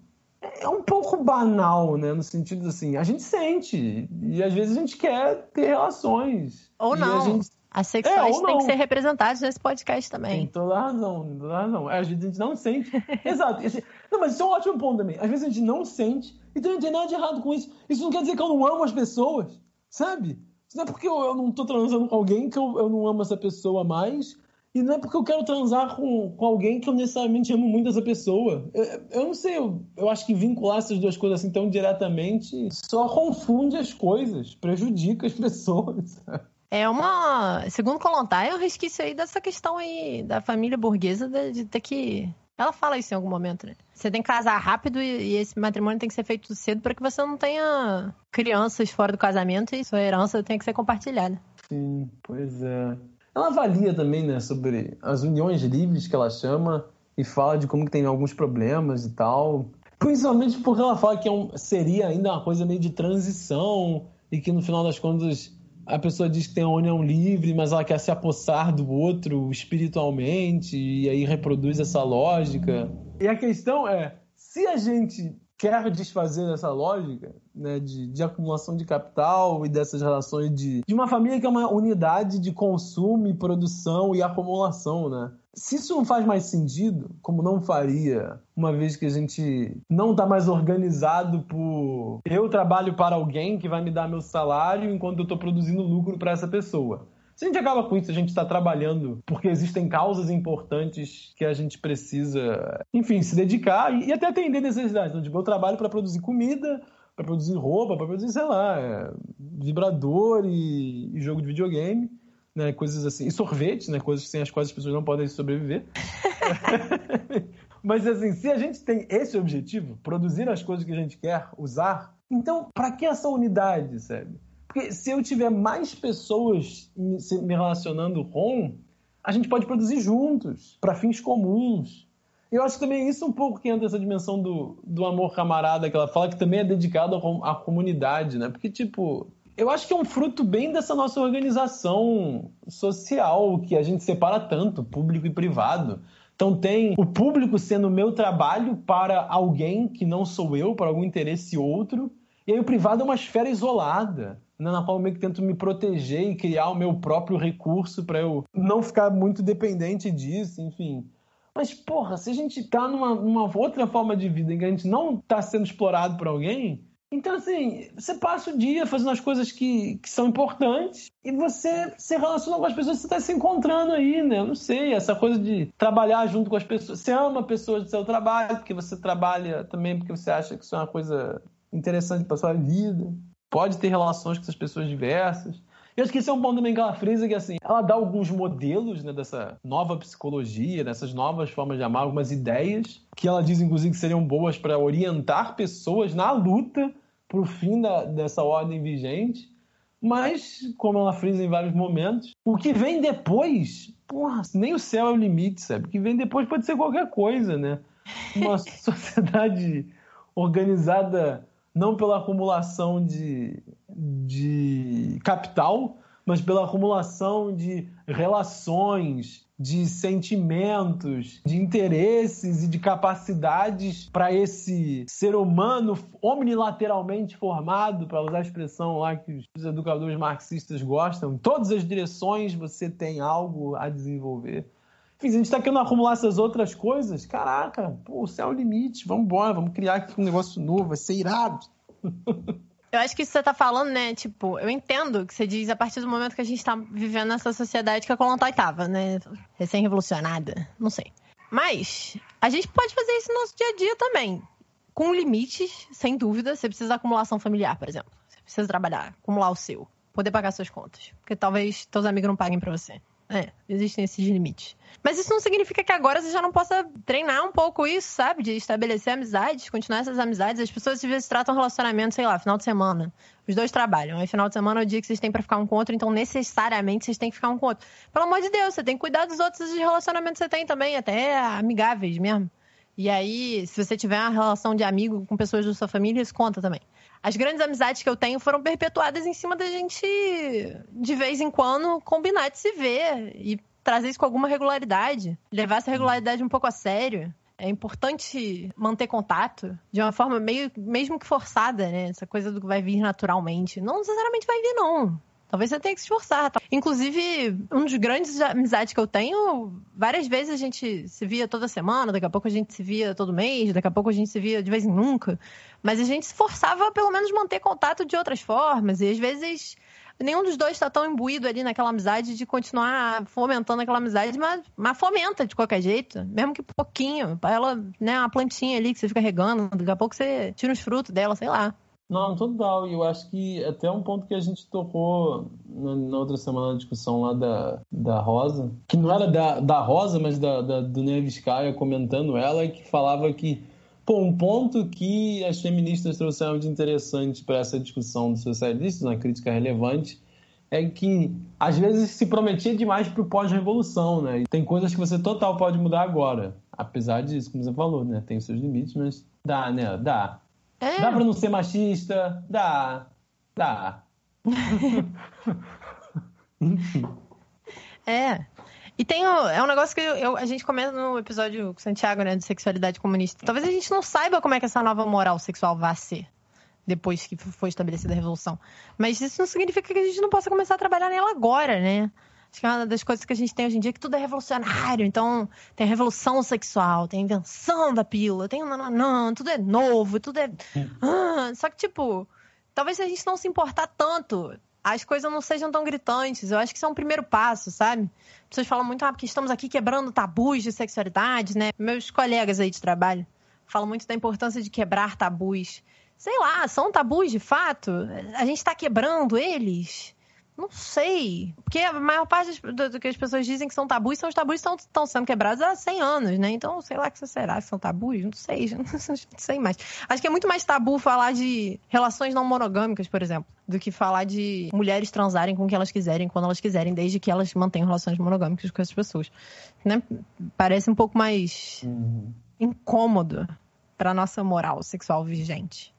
é um pouco banal, né? No sentido assim, a gente sente e às vezes a gente quer ter relações. Ou não. Gente... Assexuais é, têm que ser representados nesse podcast também. Tem toda a razão, tem toda a razão. Às vezes a gente não sente. Exato. Não, mas isso é um ótimo ponto também. Às vezes a gente não sente, então não tem nada de errado com isso. Isso não quer dizer que eu não amo as pessoas, sabe? Isso não é porque eu, eu não tô transando com alguém que eu, eu não amo essa pessoa mais. E não é porque eu quero transar com, com alguém que eu necessariamente amo muito essa pessoa. Eu, eu não sei, eu, eu acho que vincular essas duas coisas assim tão diretamente só confunde as coisas, prejudica as pessoas. É uma. Segundo Kolontai, é um resquício aí dessa questão aí da família burguesa de, de, ter que. Ela fala isso em algum momento, né? Você tem que casar rápido e, esse matrimônio tem que ser feito cedo para que você não tenha crianças fora do casamento e sua herança tenha que ser compartilhada. Sim, pois é. Ela avalia também, né, sobre as uniões livres que ela chama e fala de como que tem alguns problemas e tal. Principalmente porque ela fala que é um, seria ainda uma coisa meio de transição e que no final das contas a pessoa diz que tem uma união livre, mas ela quer se apossar do outro espiritualmente, e aí reproduz essa lógica. E a questão é: se a gente quer desfazer dessa lógica né, de, de, acumulação de capital e dessas relações de, de uma família que é uma unidade de consumo produção e acumulação, né? Se isso não faz mais sentido, como não faria, uma vez que a gente não está mais organizado por eu trabalho para alguém que vai me dar meu salário enquanto eu estou produzindo lucro para essa pessoa. Se a gente acaba com isso, a gente está trabalhando porque existem causas importantes que a gente precisa, enfim, se dedicar e, até atender necessidades. Então, tipo, eu trabalho para produzir comida, para produzir roupa, para produzir, sei lá, é, vibrador e, e, jogo de videogame, né, coisas assim, e sorvete, né, coisas sem as quais as pessoas não podem sobreviver. Mas assim, se a gente tem esse objetivo, produzir as coisas que a gente quer usar, então para que essa unidade, sabe? Porque se eu tiver mais pessoas me relacionando com, a gente pode produzir juntos, para fins comuns. Eu acho também isso um pouco que entra essa dimensão do, do amor camarada que ela fala, que também é dedicado à comunidade, né? Porque, tipo, eu acho que é um fruto bem dessa nossa organização social, que a gente separa tanto, público e privado. Então tem o público sendo o meu trabalho para alguém que não sou eu, para algum interesse outro, e aí o privado é uma esfera isolada na qual eu meio que tento me proteger e criar o meu próprio recurso para eu não ficar muito dependente disso, enfim. Mas, porra, se a gente tá numa, numa outra forma de vida em que a gente não tá sendo explorado por alguém, então, assim, você passa o dia fazendo as coisas que, que são importantes e você se relaciona com as pessoas que você está se encontrando aí, né? Eu não sei, essa coisa de trabalhar junto com as pessoas. Você ama pessoas do seu trabalho, porque você trabalha também porque você acha que isso é uma coisa interessante para sua vida pode ter relações com essas pessoas diversas. E esse é um ponto também que ela frisa, que assim, ela dá alguns modelos né, dessa nova psicologia, dessas novas formas de amar, algumas ideias, que ela diz, inclusive, que seriam boas para orientar pessoas na luta para o fim da, dessa ordem vigente. Mas, como ela frisa em vários momentos, o que vem depois, porra, nem o céu é o limite, sabe? O que vem depois pode ser qualquer coisa, né? Uma sociedade organizada não pela acumulação de, de capital, mas pela acumulação de relações, de sentimentos, de interesses e de capacidades para esse ser humano omnilateralmente formado, para usar a expressão lá que os educadores marxistas gostam. Em todas as direções você tem algo a desenvolver. Enfim, a gente está querendo acumular essas outras coisas, caraca, pô, o céu é o limite, vamos embora, vamos criar aqui um negócio novo, vai ser irado. Eu acho que isso que você tá falando, né? Tipo, eu entendo que você diz a partir do momento que a gente tá vivendo nessa sociedade que a Colontai tava, né? Recém-revolucionada, não sei. Mas a gente pode fazer isso no nosso dia a dia também. Com limites, sem dúvida. Você precisa da acumulação familiar, por exemplo. Você precisa trabalhar, acumular o seu. Poder pagar suas contas. Porque talvez teus amigos não paguem pra você. É, existem esses limites. Mas isso não significa que agora você já não possa treinar um pouco isso, sabe? De estabelecer amizades, continuar essas amizades. As pessoas às vezes tratam relacionamento, sei lá, final de semana. Os dois trabalham. Aí final de semana é o dia que vocês têm para ficar um com o outro, então necessariamente vocês têm que ficar um com o outro. Pelo amor de Deus, você tem que cuidar dos outros relacionamentos que você tem também, até amigáveis mesmo. E aí, se você tiver uma relação de amigo com pessoas da sua família, isso conta também. As grandes amizades que eu tenho foram perpetuadas em cima da gente, de vez em quando, combinar de se ver e trazer isso com alguma regularidade. Levar essa regularidade um pouco a sério. É importante manter contato de uma forma meio, mesmo que forçada, né? Essa coisa do que vai vir naturalmente. Não necessariamente vai vir, não. Talvez você tenha que se esforçar. Tá? Inclusive, um dos grandes amizades que eu tenho, várias vezes a gente se via toda semana, daqui a pouco a gente se via todo mês, daqui a pouco a gente se via de vez em nunca. Mas a gente se forçava pelo menos manter contato de outras formas. E às vezes nenhum dos dois está tão imbuído ali naquela amizade de continuar fomentando aquela amizade, mas, mas fomenta de qualquer jeito, mesmo que pouquinho. Ela, né, uma plantinha ali que você fica regando, daqui a pouco você tira os frutos dela, sei lá. Não, total. E eu acho que até um ponto que a gente tocou na, na, outra semana na discussão lá da, da Rosa, que não era da, da Rosa, mas da, da, do Nevskaya comentando ela, que falava que pô, um ponto que as feministas trouxeram de interessante para essa discussão dos socialistas, uma crítica relevante, é que às vezes se prometia demais para o pós-revolução, né? E tem coisas que você total pode mudar agora. Apesar disso, como você falou, né? Tem os seus limites, mas dá, né? Dá. É. Dá pra não ser machista? Dá. Dá. é. E tem é um negócio que eu, a gente comenta no episódio com Santiago, né, de sexualidade comunista. Talvez a gente não saiba como é que essa nova moral sexual vai ser depois que foi estabelecida a revolução. Mas isso não significa que a gente não possa começar a trabalhar nela agora, né? Acho que é uma das coisas que a gente tem hoje em dia é que tudo é revolucionário. Então, tem a revolução sexual, tem a invenção da pílula, tem não, não, tudo é novo, tudo é. Ah, só que, tipo, talvez a gente não se importar tanto, as coisas não sejam tão gritantes. Eu acho que isso é um primeiro passo, sabe? As pessoas falam muito, ah, porque estamos aqui quebrando tabus de sexualidade, né? Meus colegas aí de trabalho falam muito da importância de quebrar tabus. Sei lá, são tabus de fato? A gente está quebrando eles? Não sei. Porque a maior parte do, que as pessoas dizem que são tabus são os tabus que estão sendo quebrados há 100 anos, né? Então, sei lá que será que são tabus? Não sei, não sei mais. Acho que é muito mais tabu falar de relações não monogâmicas, por exemplo, do que falar de mulheres transarem com quem elas quiserem, quando elas quiserem, desde que elas mantenham relações monogâmicas com essas pessoas. Né? Parece um pouco mais uhum. incômodo para nossa moral sexual vigente.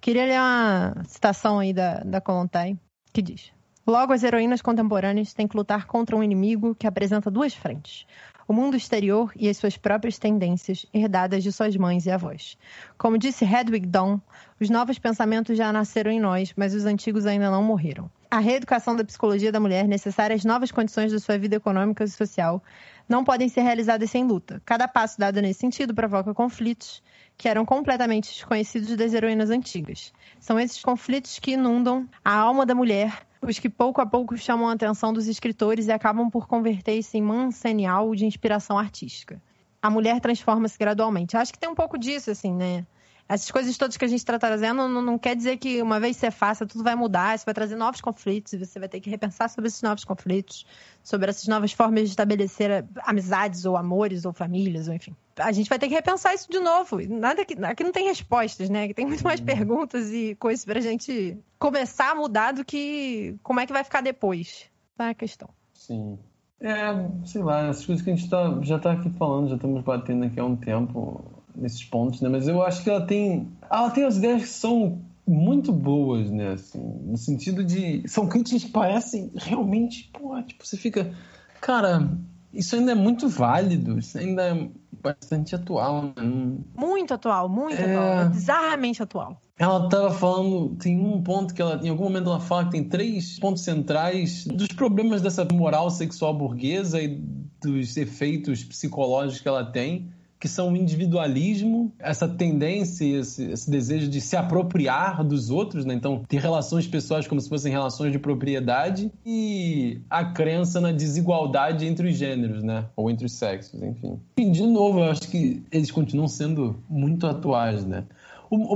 Queria ler uma citação aí da, da Kolontai, que diz... Logo, as heroínas contemporâneas têm que lutar contra um inimigo que apresenta duas frentes: o mundo exterior e as suas próprias tendências, herdadas de suas mães e avós. Como disse Hedwig Dawn, os novos pensamentos já nasceram em nós, mas os antigos ainda não morreram. A reeducação da psicologia da mulher, necessária às novas condições da sua vida econômica e social, não podem ser realizadas sem luta. Cada passo dado nesse sentido provoca conflitos que eram completamente desconhecidos das heroínas antigas. São esses conflitos que inundam a alma da mulher os que pouco a pouco chamam a atenção dos escritores e acabam por converter-se em mancenial de inspiração artística. A mulher transforma-se gradualmente. Acho que tem um pouco disso, assim, né? Essas coisas todas que a gente está trazendo não, não, quer dizer que uma vez que você faça, tudo vai mudar, isso vai trazer novos conflitos, você vai ter que repensar sobre esses novos conflitos, sobre essas novas formas de estabelecer amizades, ou amores, ou famílias, ou enfim. A gente vai ter que repensar isso de novo. Nada que, aqui não tem respostas, né? Tem muito mais uhum. perguntas e coisas para a gente começar a mudar do que como é que vai ficar depois. Tá a questão. Sim. É, sei lá, essas coisas que a gente tá, já está aqui falando, já estamos batendo aqui há um tempo nesses pontos, né? Mas eu acho que ela tem, ela tem as ideias que são muito boas, né? Assim, no sentido de são críticas que parecem realmente, pô, tipo você fica, cara, isso ainda é muito válido, isso ainda é bastante atual. Né? Muito atual, muito é... atual, é bizarramente atual. Ela estava falando, tem um ponto que ela, em algum momento ela fala que tem três pontos centrais dos problemas dessa moral sexual burguesa e dos efeitos psicológicos que ela tem que são o individualismo, essa tendência, esse, esse, desejo de se apropriar dos outros, né? Então, ter relações pessoais como se fossem relações de propriedade e a crença na desigualdade entre os gêneros, né? Ou entre os sexos, enfim. E, de novo, eu acho que eles continuam sendo muito atuais, né?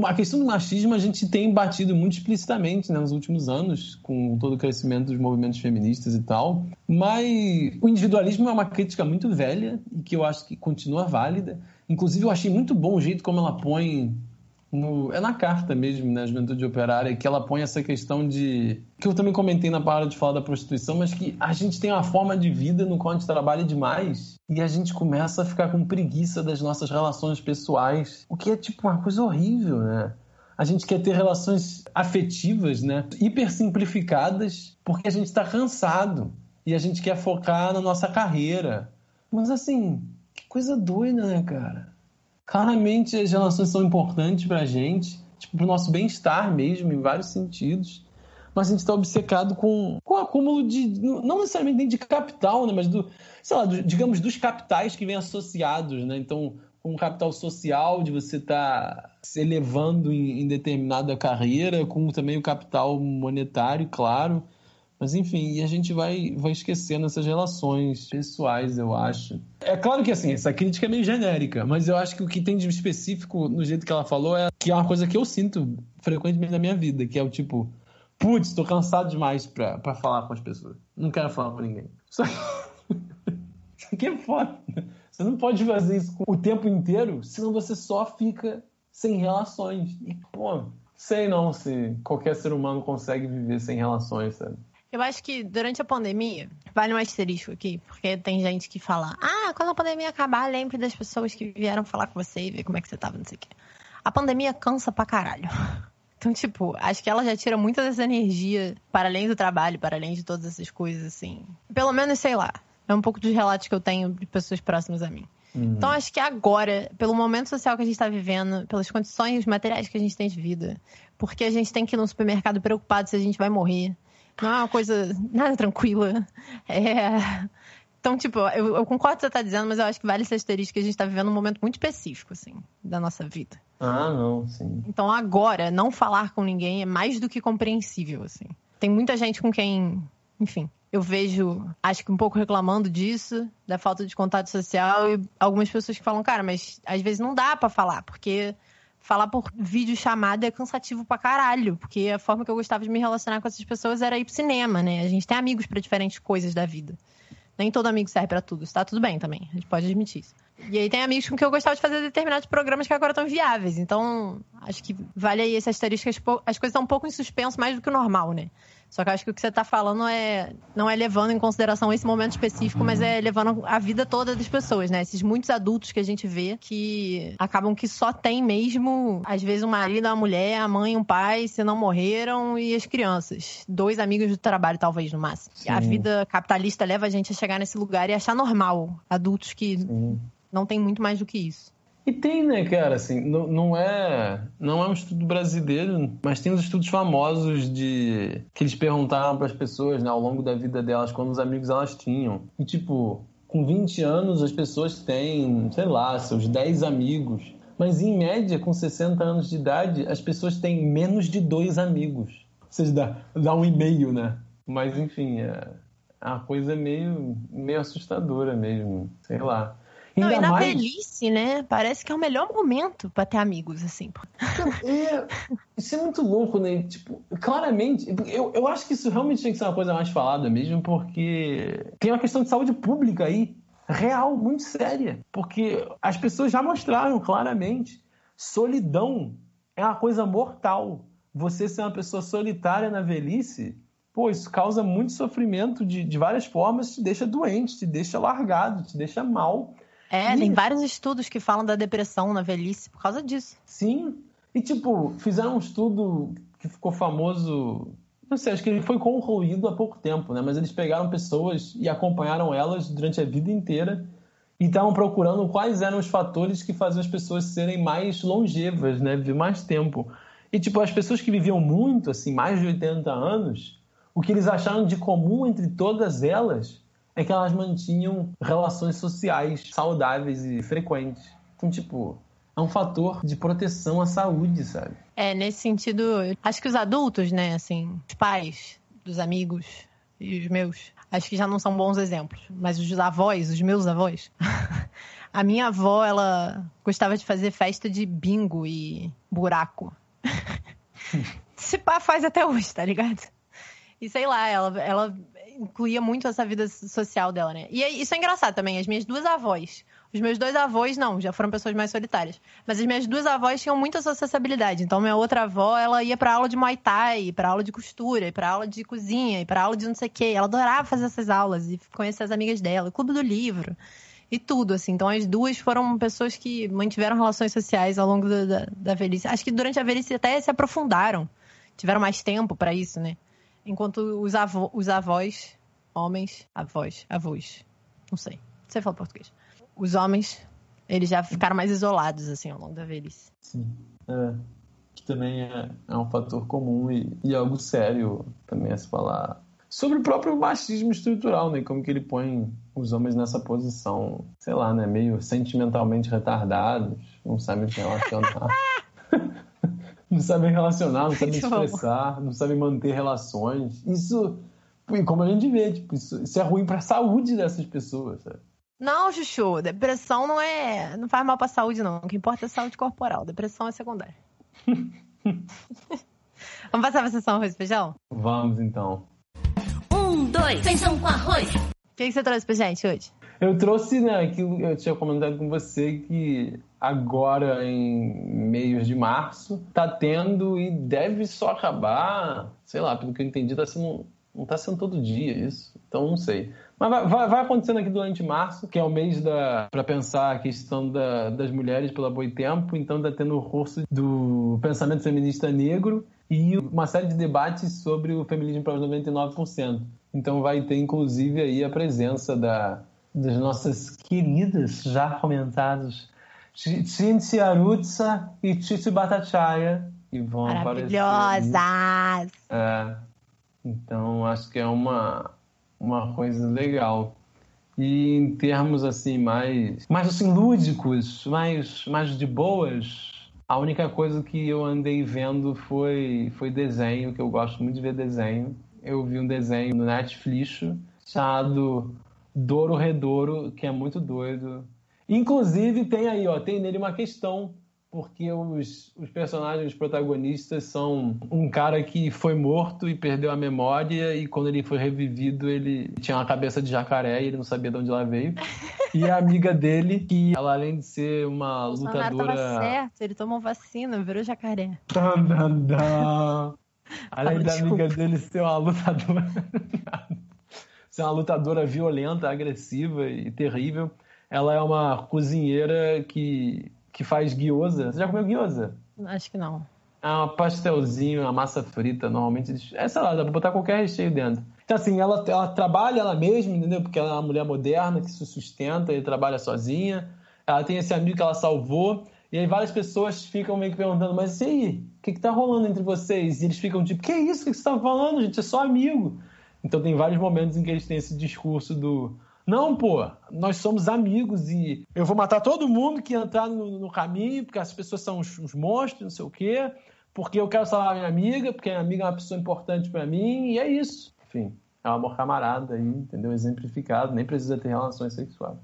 A questão do machismo a gente tem batido muito explicitamente né, nos últimos anos, com todo o crescimento dos movimentos feministas e tal. Mas o individualismo é uma crítica muito velha e que eu acho que continua válida. Inclusive, eu achei muito bom o jeito como ela põe no, é na carta mesmo, né, Juventude Operária, que ela põe essa questão de. que eu também comentei na parada de falar da prostituição, mas que a gente tem uma forma de vida no qual a gente trabalha demais e a gente começa a ficar com preguiça das nossas relações pessoais, o que é tipo uma coisa horrível, né? A gente quer ter relações afetivas, né? Hiper simplificadas, porque a gente está cansado e a gente quer focar na nossa carreira. Mas assim, que coisa doida, né, cara? Claramente as relações são importantes para a gente, tipo, para o nosso bem-estar mesmo, em vários sentidos. Mas a gente está obcecado com, com o acúmulo de, não necessariamente nem de capital, né, mas do, sei lá, do, digamos, dos capitais que vêm associados, né? Então, um capital social de você estar tá se elevando em, em determinada carreira, com também o capital monetário, claro. Mas enfim, e a gente vai, vai esquecendo essas relações pessoais, eu acho. É claro que assim, essa crítica é meio genérica, mas eu acho que o que tem de específico no jeito que ela falou é que é uma coisa que eu sinto frequentemente na minha vida, que é o tipo, putz, tô cansado demais pra, pra falar com as pessoas. Não quero falar com ninguém. Só que é foda. Você não pode fazer isso o tempo inteiro, senão você só fica sem relações. E, pô, sei não se qualquer ser humano consegue viver sem relações, sabe? Eu acho que durante a pandemia, vale um asterisco aqui, porque tem gente que fala: ah, quando a pandemia acabar, lembre das pessoas que vieram falar com você e ver como é que você tava, não sei o quê. A pandemia cansa pra caralho. Então, tipo, acho que ela já tira muita dessa energia para além do trabalho, para além de todas essas coisas, assim. Pelo menos, sei lá, É um pouco dos relatos que eu tenho de pessoas próximas a mim. Uhum. Então, acho que agora, pelo momento social que a gente está vivendo, pelas condições materiais que a gente tem de vida, porque a gente tem que ir no supermercado preocupado se a gente vai morrer. Não é uma coisa nada tranquila. É... Então, tipo, eu, eu, concordo com o que você está dizendo, mas eu acho que vale esse asterisco que a gente está vivendo um momento muito específico, assim, da nossa vida. Ah, não, sim. Então, agora, não falar com ninguém é mais do que compreensível, assim. Tem muita gente com quem, enfim, eu vejo, acho que um pouco reclamando disso, da falta de contato social, e algumas pessoas que falam, cara, mas às vezes não dá para falar, porque falar por vídeo chamada é cansativo pra caralho, porque a forma que eu gostava de me relacionar com essas pessoas era ir pro cinema, né? A gente tem amigos para diferentes coisas da vida. Nem todo amigo serve para tudo, está tudo bem também, a gente pode admitir isso. E aí tem amigos com que eu gostava de fazer determinados programas que agora estão viáveis. Então, acho que vale aí esse asterisco, as coisas estão um pouco em suspenso mais do que o normal, né? Só que eu acho que o que você está falando é não é levando em consideração esse momento específico, mas é levando a vida toda das pessoas, né? Esses muitos adultos que a gente vê que acabam que só tem mesmo, às vezes, um marido, uma mulher, a mãe, um pai, se não morreram, e as crianças. Dois amigos do trabalho, talvez, no máximo. Sim. A vida capitalista leva a gente a chegar nesse lugar e achar normal adultos que Sim. não tem muito mais do que isso. E tem, né, cara, assim, não, não, é não é um estudo brasileiro, mas tem os estudos famosos de que eles perguntaram para as pessoas, né, ao longo da vida delas, quantos amigos elas tinham. E tipo, com 20 anos as pessoas têm, sei lá, seus 10 amigos. Mas em média, com 60 anos de idade, as pessoas têm menos de dois amigos. Ou seja, dá, dá um e-mail, né? Mas enfim, é, é coisa meio, meio assustadora mesmo, sei lá. Não, e na mais... velhice, né? Parece que é o melhor momento para ter amigos, assim. É, isso é muito louco, né? Tipo, claramente, eu, eu acho que isso realmente tem que ser uma coisa mais falada mesmo, porque tem uma questão de saúde pública aí, real, muito séria. Porque as pessoas já mostraram claramente, solidão é uma coisa mortal. Você ser uma pessoa solitária na velhice, pô, isso causa muito sofrimento de, de várias formas, te deixa doente, te deixa largado, te deixa mal. É, tem vários estudos que falam da depressão na velhice por causa disso. Sim. E, tipo, fizeram um estudo que ficou famoso. Não sei, acho que ele foi concluído há pouco tempo, né? Mas eles pegaram pessoas e acompanharam elas durante a vida inteira e estavam procurando quais eram os fatores que faziam as pessoas serem mais longevas, né? Viver mais tempo. E, tipo, as pessoas que viviam muito, assim, mais de 80 anos, o que eles acharam de comum entre todas elas é que elas mantinham relações sociais saudáveis e frequentes. Então, tipo, é um fator de proteção à saúde, sabe? É, nesse sentido, acho que os adultos, né, assim, os pais dos amigos e os meus, acho que já não são bons exemplos, mas os avós, os meus avós. A minha avó, ela gostava de fazer festa de bingo e buraco. Se pá, faz até hoje, tá ligado? E sei lá, ela, ela incluía muito essa vida social dela, né? E isso é engraçado também. As minhas duas avós. Os meus dois avós, não, já foram pessoas mais solitárias. Mas as minhas duas avós tinham muita sociabilidade. Então, minha outra avó, ela ia pra aula de Muay Thai, pra aula de costura, pra aula de cozinha, pra aula de não sei o quê. Ela adorava fazer essas aulas e conhecer as amigas dela, o clube do livro e tudo, assim. Então, as duas foram pessoas que mantiveram relações sociais ao longo da, da, da velhice. Acho que durante a velhice até se aprofundaram. Tiveram mais tempo para isso, né? Enquanto os, avô, os avós, homens, avós, avós, não sei, você fala português. Os homens, eles já ficaram mais isolados, assim, ao longo da velhice. Sim, é. Que também é, é um fator comum e, e algo sério também a se falar sobre o próprio machismo estrutural, né? Como que ele põe os homens nessa posição, sei lá, né? Meio sentimentalmente retardados, não sabem se relacionar. não sabem relacionar, não sabem expressar, não sabem manter relações. Isso, como a gente vê, tipo, isso, isso é ruim para a saúde dessas pessoas, sabe? Não, Chuchu, depressão não é. não faz mal pra saúde, não. O que importa é a saúde corporal. Depressão é secundária. Vamos passar pra sessão arroz e feijão? Vamos então. Um, dois, feijão com arroz. O que, que você trouxe pra gente hoje? Eu trouxe, né, aquilo que eu tinha comentado com você, que agora em meios de março tá tendo e deve só acabar, sei lá, pelo que eu entendi, tá sendo, não tá sendo todo dia isso, então não sei. Mas vai, vai, vai acontecendo aqui durante março, que é o mês da para pensar a questão da, das mulheres pela Boitempo, então tá tendo o curso do pensamento feminista negro e uma série de debates sobre o feminismo para os 99%. Então vai ter inclusive aí a presença da, das nossas queridas, já comentadas, Cinti Arutza e Titi Batachaya, que vão Maravilhosas! É, então acho que é uma, uma coisa legal. E em termos assim mais, mais assim lúdicos, mais, mais de boas, a única coisa que eu andei vendo foi, foi desenho, que eu gosto muito de ver desenho. Eu vi um desenho no Netflix chamado Douro Redouro, que é muito doido. Inclusive tem aí, ó, tem nele uma questão porque os, os personagens protagonistas são um cara que foi morto e perdeu a memória e quando ele foi revivido ele tinha uma cabeça de jacaré e ele não sabia de onde ela veio. E a amiga dele, que ela além de ser uma o lutadora... Tava certo, ele tomou vacina, virou jacaré. Além da amiga dele ser uma lutadora... ser uma lutadora violenta, agressiva e terrível, ela é uma cozinheira que que faz guiosa. Você já comeu guiosa? Acho que não. É um pastelzinho, uma massa frita, normalmente. É, sei lá, dá pra botar qualquer recheio dentro. Então, assim, ela, ela trabalha ela mesma, entendeu? Porque ela é uma mulher moderna que se sustenta e trabalha sozinha. Ela tem esse amigo que ela salvou. E aí várias pessoas ficam meio que perguntando, mas e aí? O que, que tá rolando entre vocês? E eles ficam tipo, que é isso que você tá falando, gente? É só amigo. Então tem vários momentos em que eles têm esse discurso do não, pô, nós somos amigos e eu vou matar todo mundo que entrar no, no caminho, porque as pessoas são uns, uns, monstros, não sei o quê, porque eu quero salvar minha amiga, porque minha amiga é uma pessoa importante para mim, e é isso. Enfim, é um amor camarada aí, entendeu? Exemplificado, nem precisa ter relações sexuais.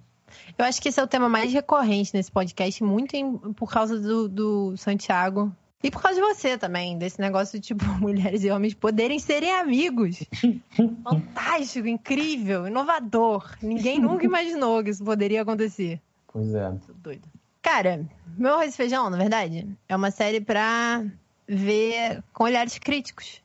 Eu acho que esse é o tema mais recorrente nesse podcast, muito em, por causa do, do Santiago e por causa de você também, desse negócio de, tipo, mulheres e homens poderem serem amigos. Fantástico, incrível, inovador. Ninguém nunca imaginou que isso poderia acontecer. Pois é. Tô doido. Cara, meu arroz e feijão, na verdade, é uma série pra ver com olhares críticos.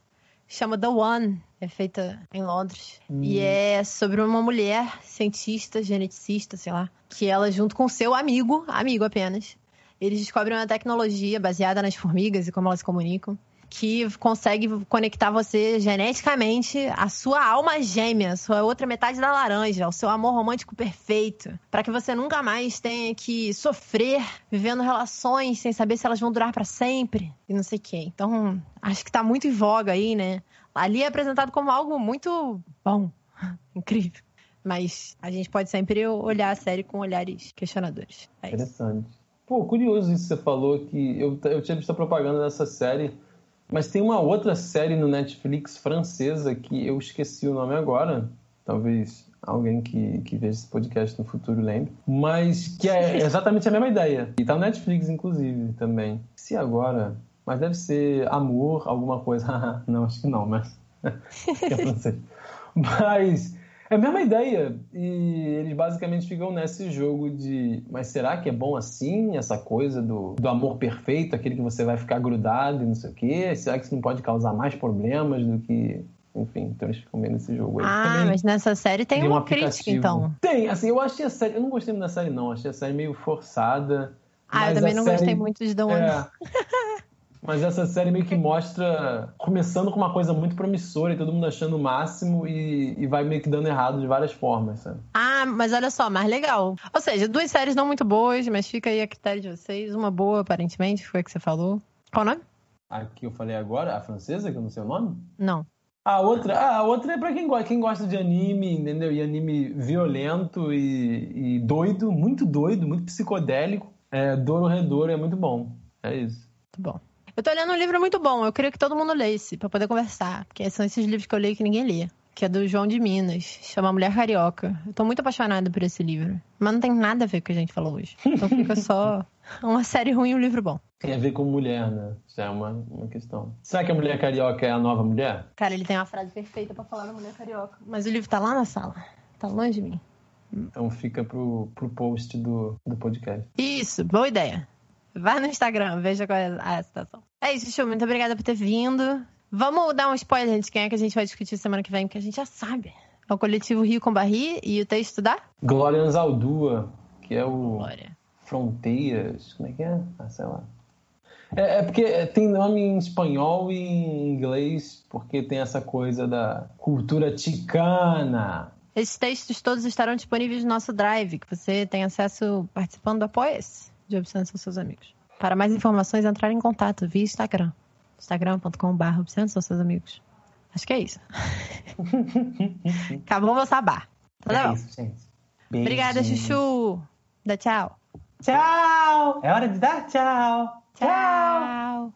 Chama The One, é feita em Londres. Hum. E é sobre uma mulher cientista, geneticista, sei lá, que ela, junto com seu amigo, amigo apenas, eles descobrem uma tecnologia baseada nas formigas e como elas se comunicam, que consegue conectar você geneticamente à sua alma gêmea, à sua outra metade da laranja, ao seu amor romântico perfeito, para que você nunca mais tenha que sofrer vivendo relações sem saber se elas vão durar para sempre e não sei o quê. Então, acho que tá muito em voga aí, né? Ali é apresentado como algo muito bom, incrível. Mas a gente pode sempre olhar a série com olhares questionadores. É Interessante. Pô, curioso isso que você falou, que eu, eu tinha visto a propaganda dessa série, mas tem uma outra série no Netflix francesa que eu esqueci o nome agora, talvez alguém que, que veja esse podcast no futuro lembre, mas que é exatamente a mesma ideia. E tá no Netflix, inclusive, também. Se agora, mas deve ser Amor, alguma coisa. não, acho que não, mas... é francês. Mas é a mesma ideia. E eles basicamente ficam nesse jogo de. Mas será que é bom assim? Essa coisa do, do amor perfeito, aquele que você vai ficar grudado e não sei o quê? Será que isso não pode causar mais problemas do que. Enfim, então eles ficam vendo esse jogo aí. Ah, mas nessa série tem, tem uma um crítica, então. Tem, assim, eu achei a série. Eu não gostei muito da série, não. Achei a série meio forçada. Ah, eu também não série, gostei muito de The One. É, Mas essa série meio que mostra, começando com uma coisa muito promissora e todo mundo achando o máximo e, e vai meio que dando errado de várias formas, sabe? Ah, mas olha só, mais legal. Ou seja, duas séries não muito boas, mas fica aí a critério de vocês. Uma boa, aparentemente, foi a que você falou. Qual o nome? A que eu falei agora, a francesa, que eu não sei o nome? Não. A outra, ah, a outra é pra quem gosta, quem gosta de anime, entendeu? E anime violento e, e doido, muito doido, muito psicodélico. É, Douro Redouro é muito bom. É isso. Muito bom. Eu tô lendo um livro muito bom, eu queria que todo mundo lesse, pra poder conversar. Porque são esses livros que eu leio que ninguém lê. Que é do João de Minas, chama Mulher Carioca. Eu tô muito apaixonada por esse livro. Mas não tem nada a ver com o que a gente falou hoje. Então fica só uma série ruim e um livro bom. Tem a ver com mulher, né? Isso é uma, uma questão. Será que a mulher carioca é a nova mulher? Cara, ele tem uma frase perfeita para falar da mulher carioca. Mas o livro tá lá na sala. Tá longe de mim. Então fica pro, pro post do, do podcast. Isso, boa ideia. Vai no Instagram, veja qual é a situação. É isso, Chu. Muito obrigada por ter vindo. Vamos dar um spoiler de quem é que a gente vai discutir semana que vem, porque a gente já sabe. É o coletivo Rio com Barri e o texto da? Glória Anzaldúa, que é o Glória. Fronteiras. Como é que é? Ah, sei lá. É, é, porque tem nome em espanhol e em inglês, porque tem essa coisa da cultura ticana. Esses textos todos estarão disponíveis no nosso Drive, que você tem acesso participando do Apoia-se de Obsessão com seus amigos. Para mais informações, entrar em contato via Instagram. instagram.com.br Obsessão com seus amigos. Acho que é isso. Acabou meu sabá. Tá é bom. isso, gente. Obrigada, Chuchu. Dá tchau. Tchau! É hora de dar tchau. Tchau.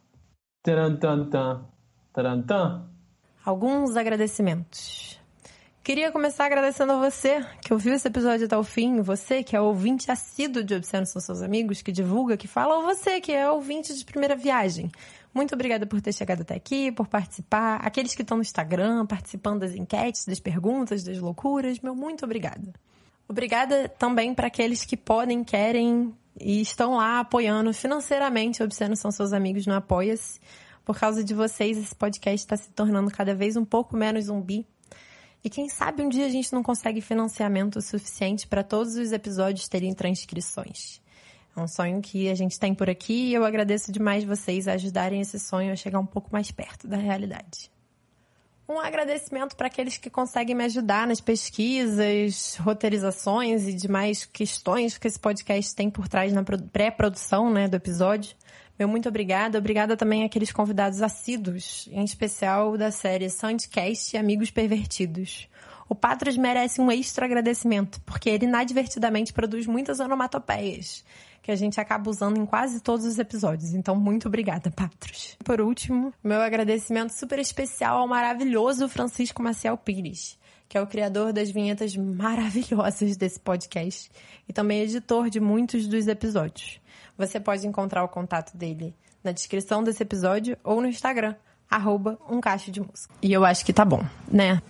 Tarantantan. Tarantan. Alguns agradecimentos. Queria começar agradecendo a você que ouviu esse episódio até o fim, você que é ouvinte assíduo de Obsceno São Seus Amigos, que divulga, que fala, ou você que é ouvinte de primeira viagem. Muito obrigada por ter chegado até aqui, por participar. Aqueles que estão no Instagram, participando das enquetes, das perguntas, das loucuras, meu muito obrigada. Obrigada também para aqueles que podem, querem e estão lá apoiando financeiramente Obsceno São Seus Amigos no Apoia-se. Por causa de vocês, esse podcast está se tornando cada vez um pouco menos zumbi. E quem sabe um dia a gente não consegue financiamento suficiente para todos os episódios terem transcrições. É um sonho que a gente tem por aqui e eu agradeço demais vocês a ajudarem esse sonho a chegar um pouco mais perto da realidade. Um agradecimento para aqueles que conseguem me ajudar nas pesquisas, roteirizações e demais questões que esse podcast tem por trás na pré-produção né, do episódio. Meu muito obrigada. Obrigada também àqueles convidados assíduos, em especial da série Soundcast e Amigos Pervertidos. O Patros merece um extra agradecimento, porque ele inadvertidamente produz muitas onomatopeias que a gente acaba usando em quase todos os episódios. Então, muito obrigada, Patros. Por último, meu agradecimento super especial ao maravilhoso Francisco Maciel Pires, que é o criador das vinhetas maravilhosas desse podcast e também editor de muitos dos episódios. Você pode encontrar o contato dele na descrição desse episódio ou no Instagram, arroba um de música. E eu acho que tá bom, né?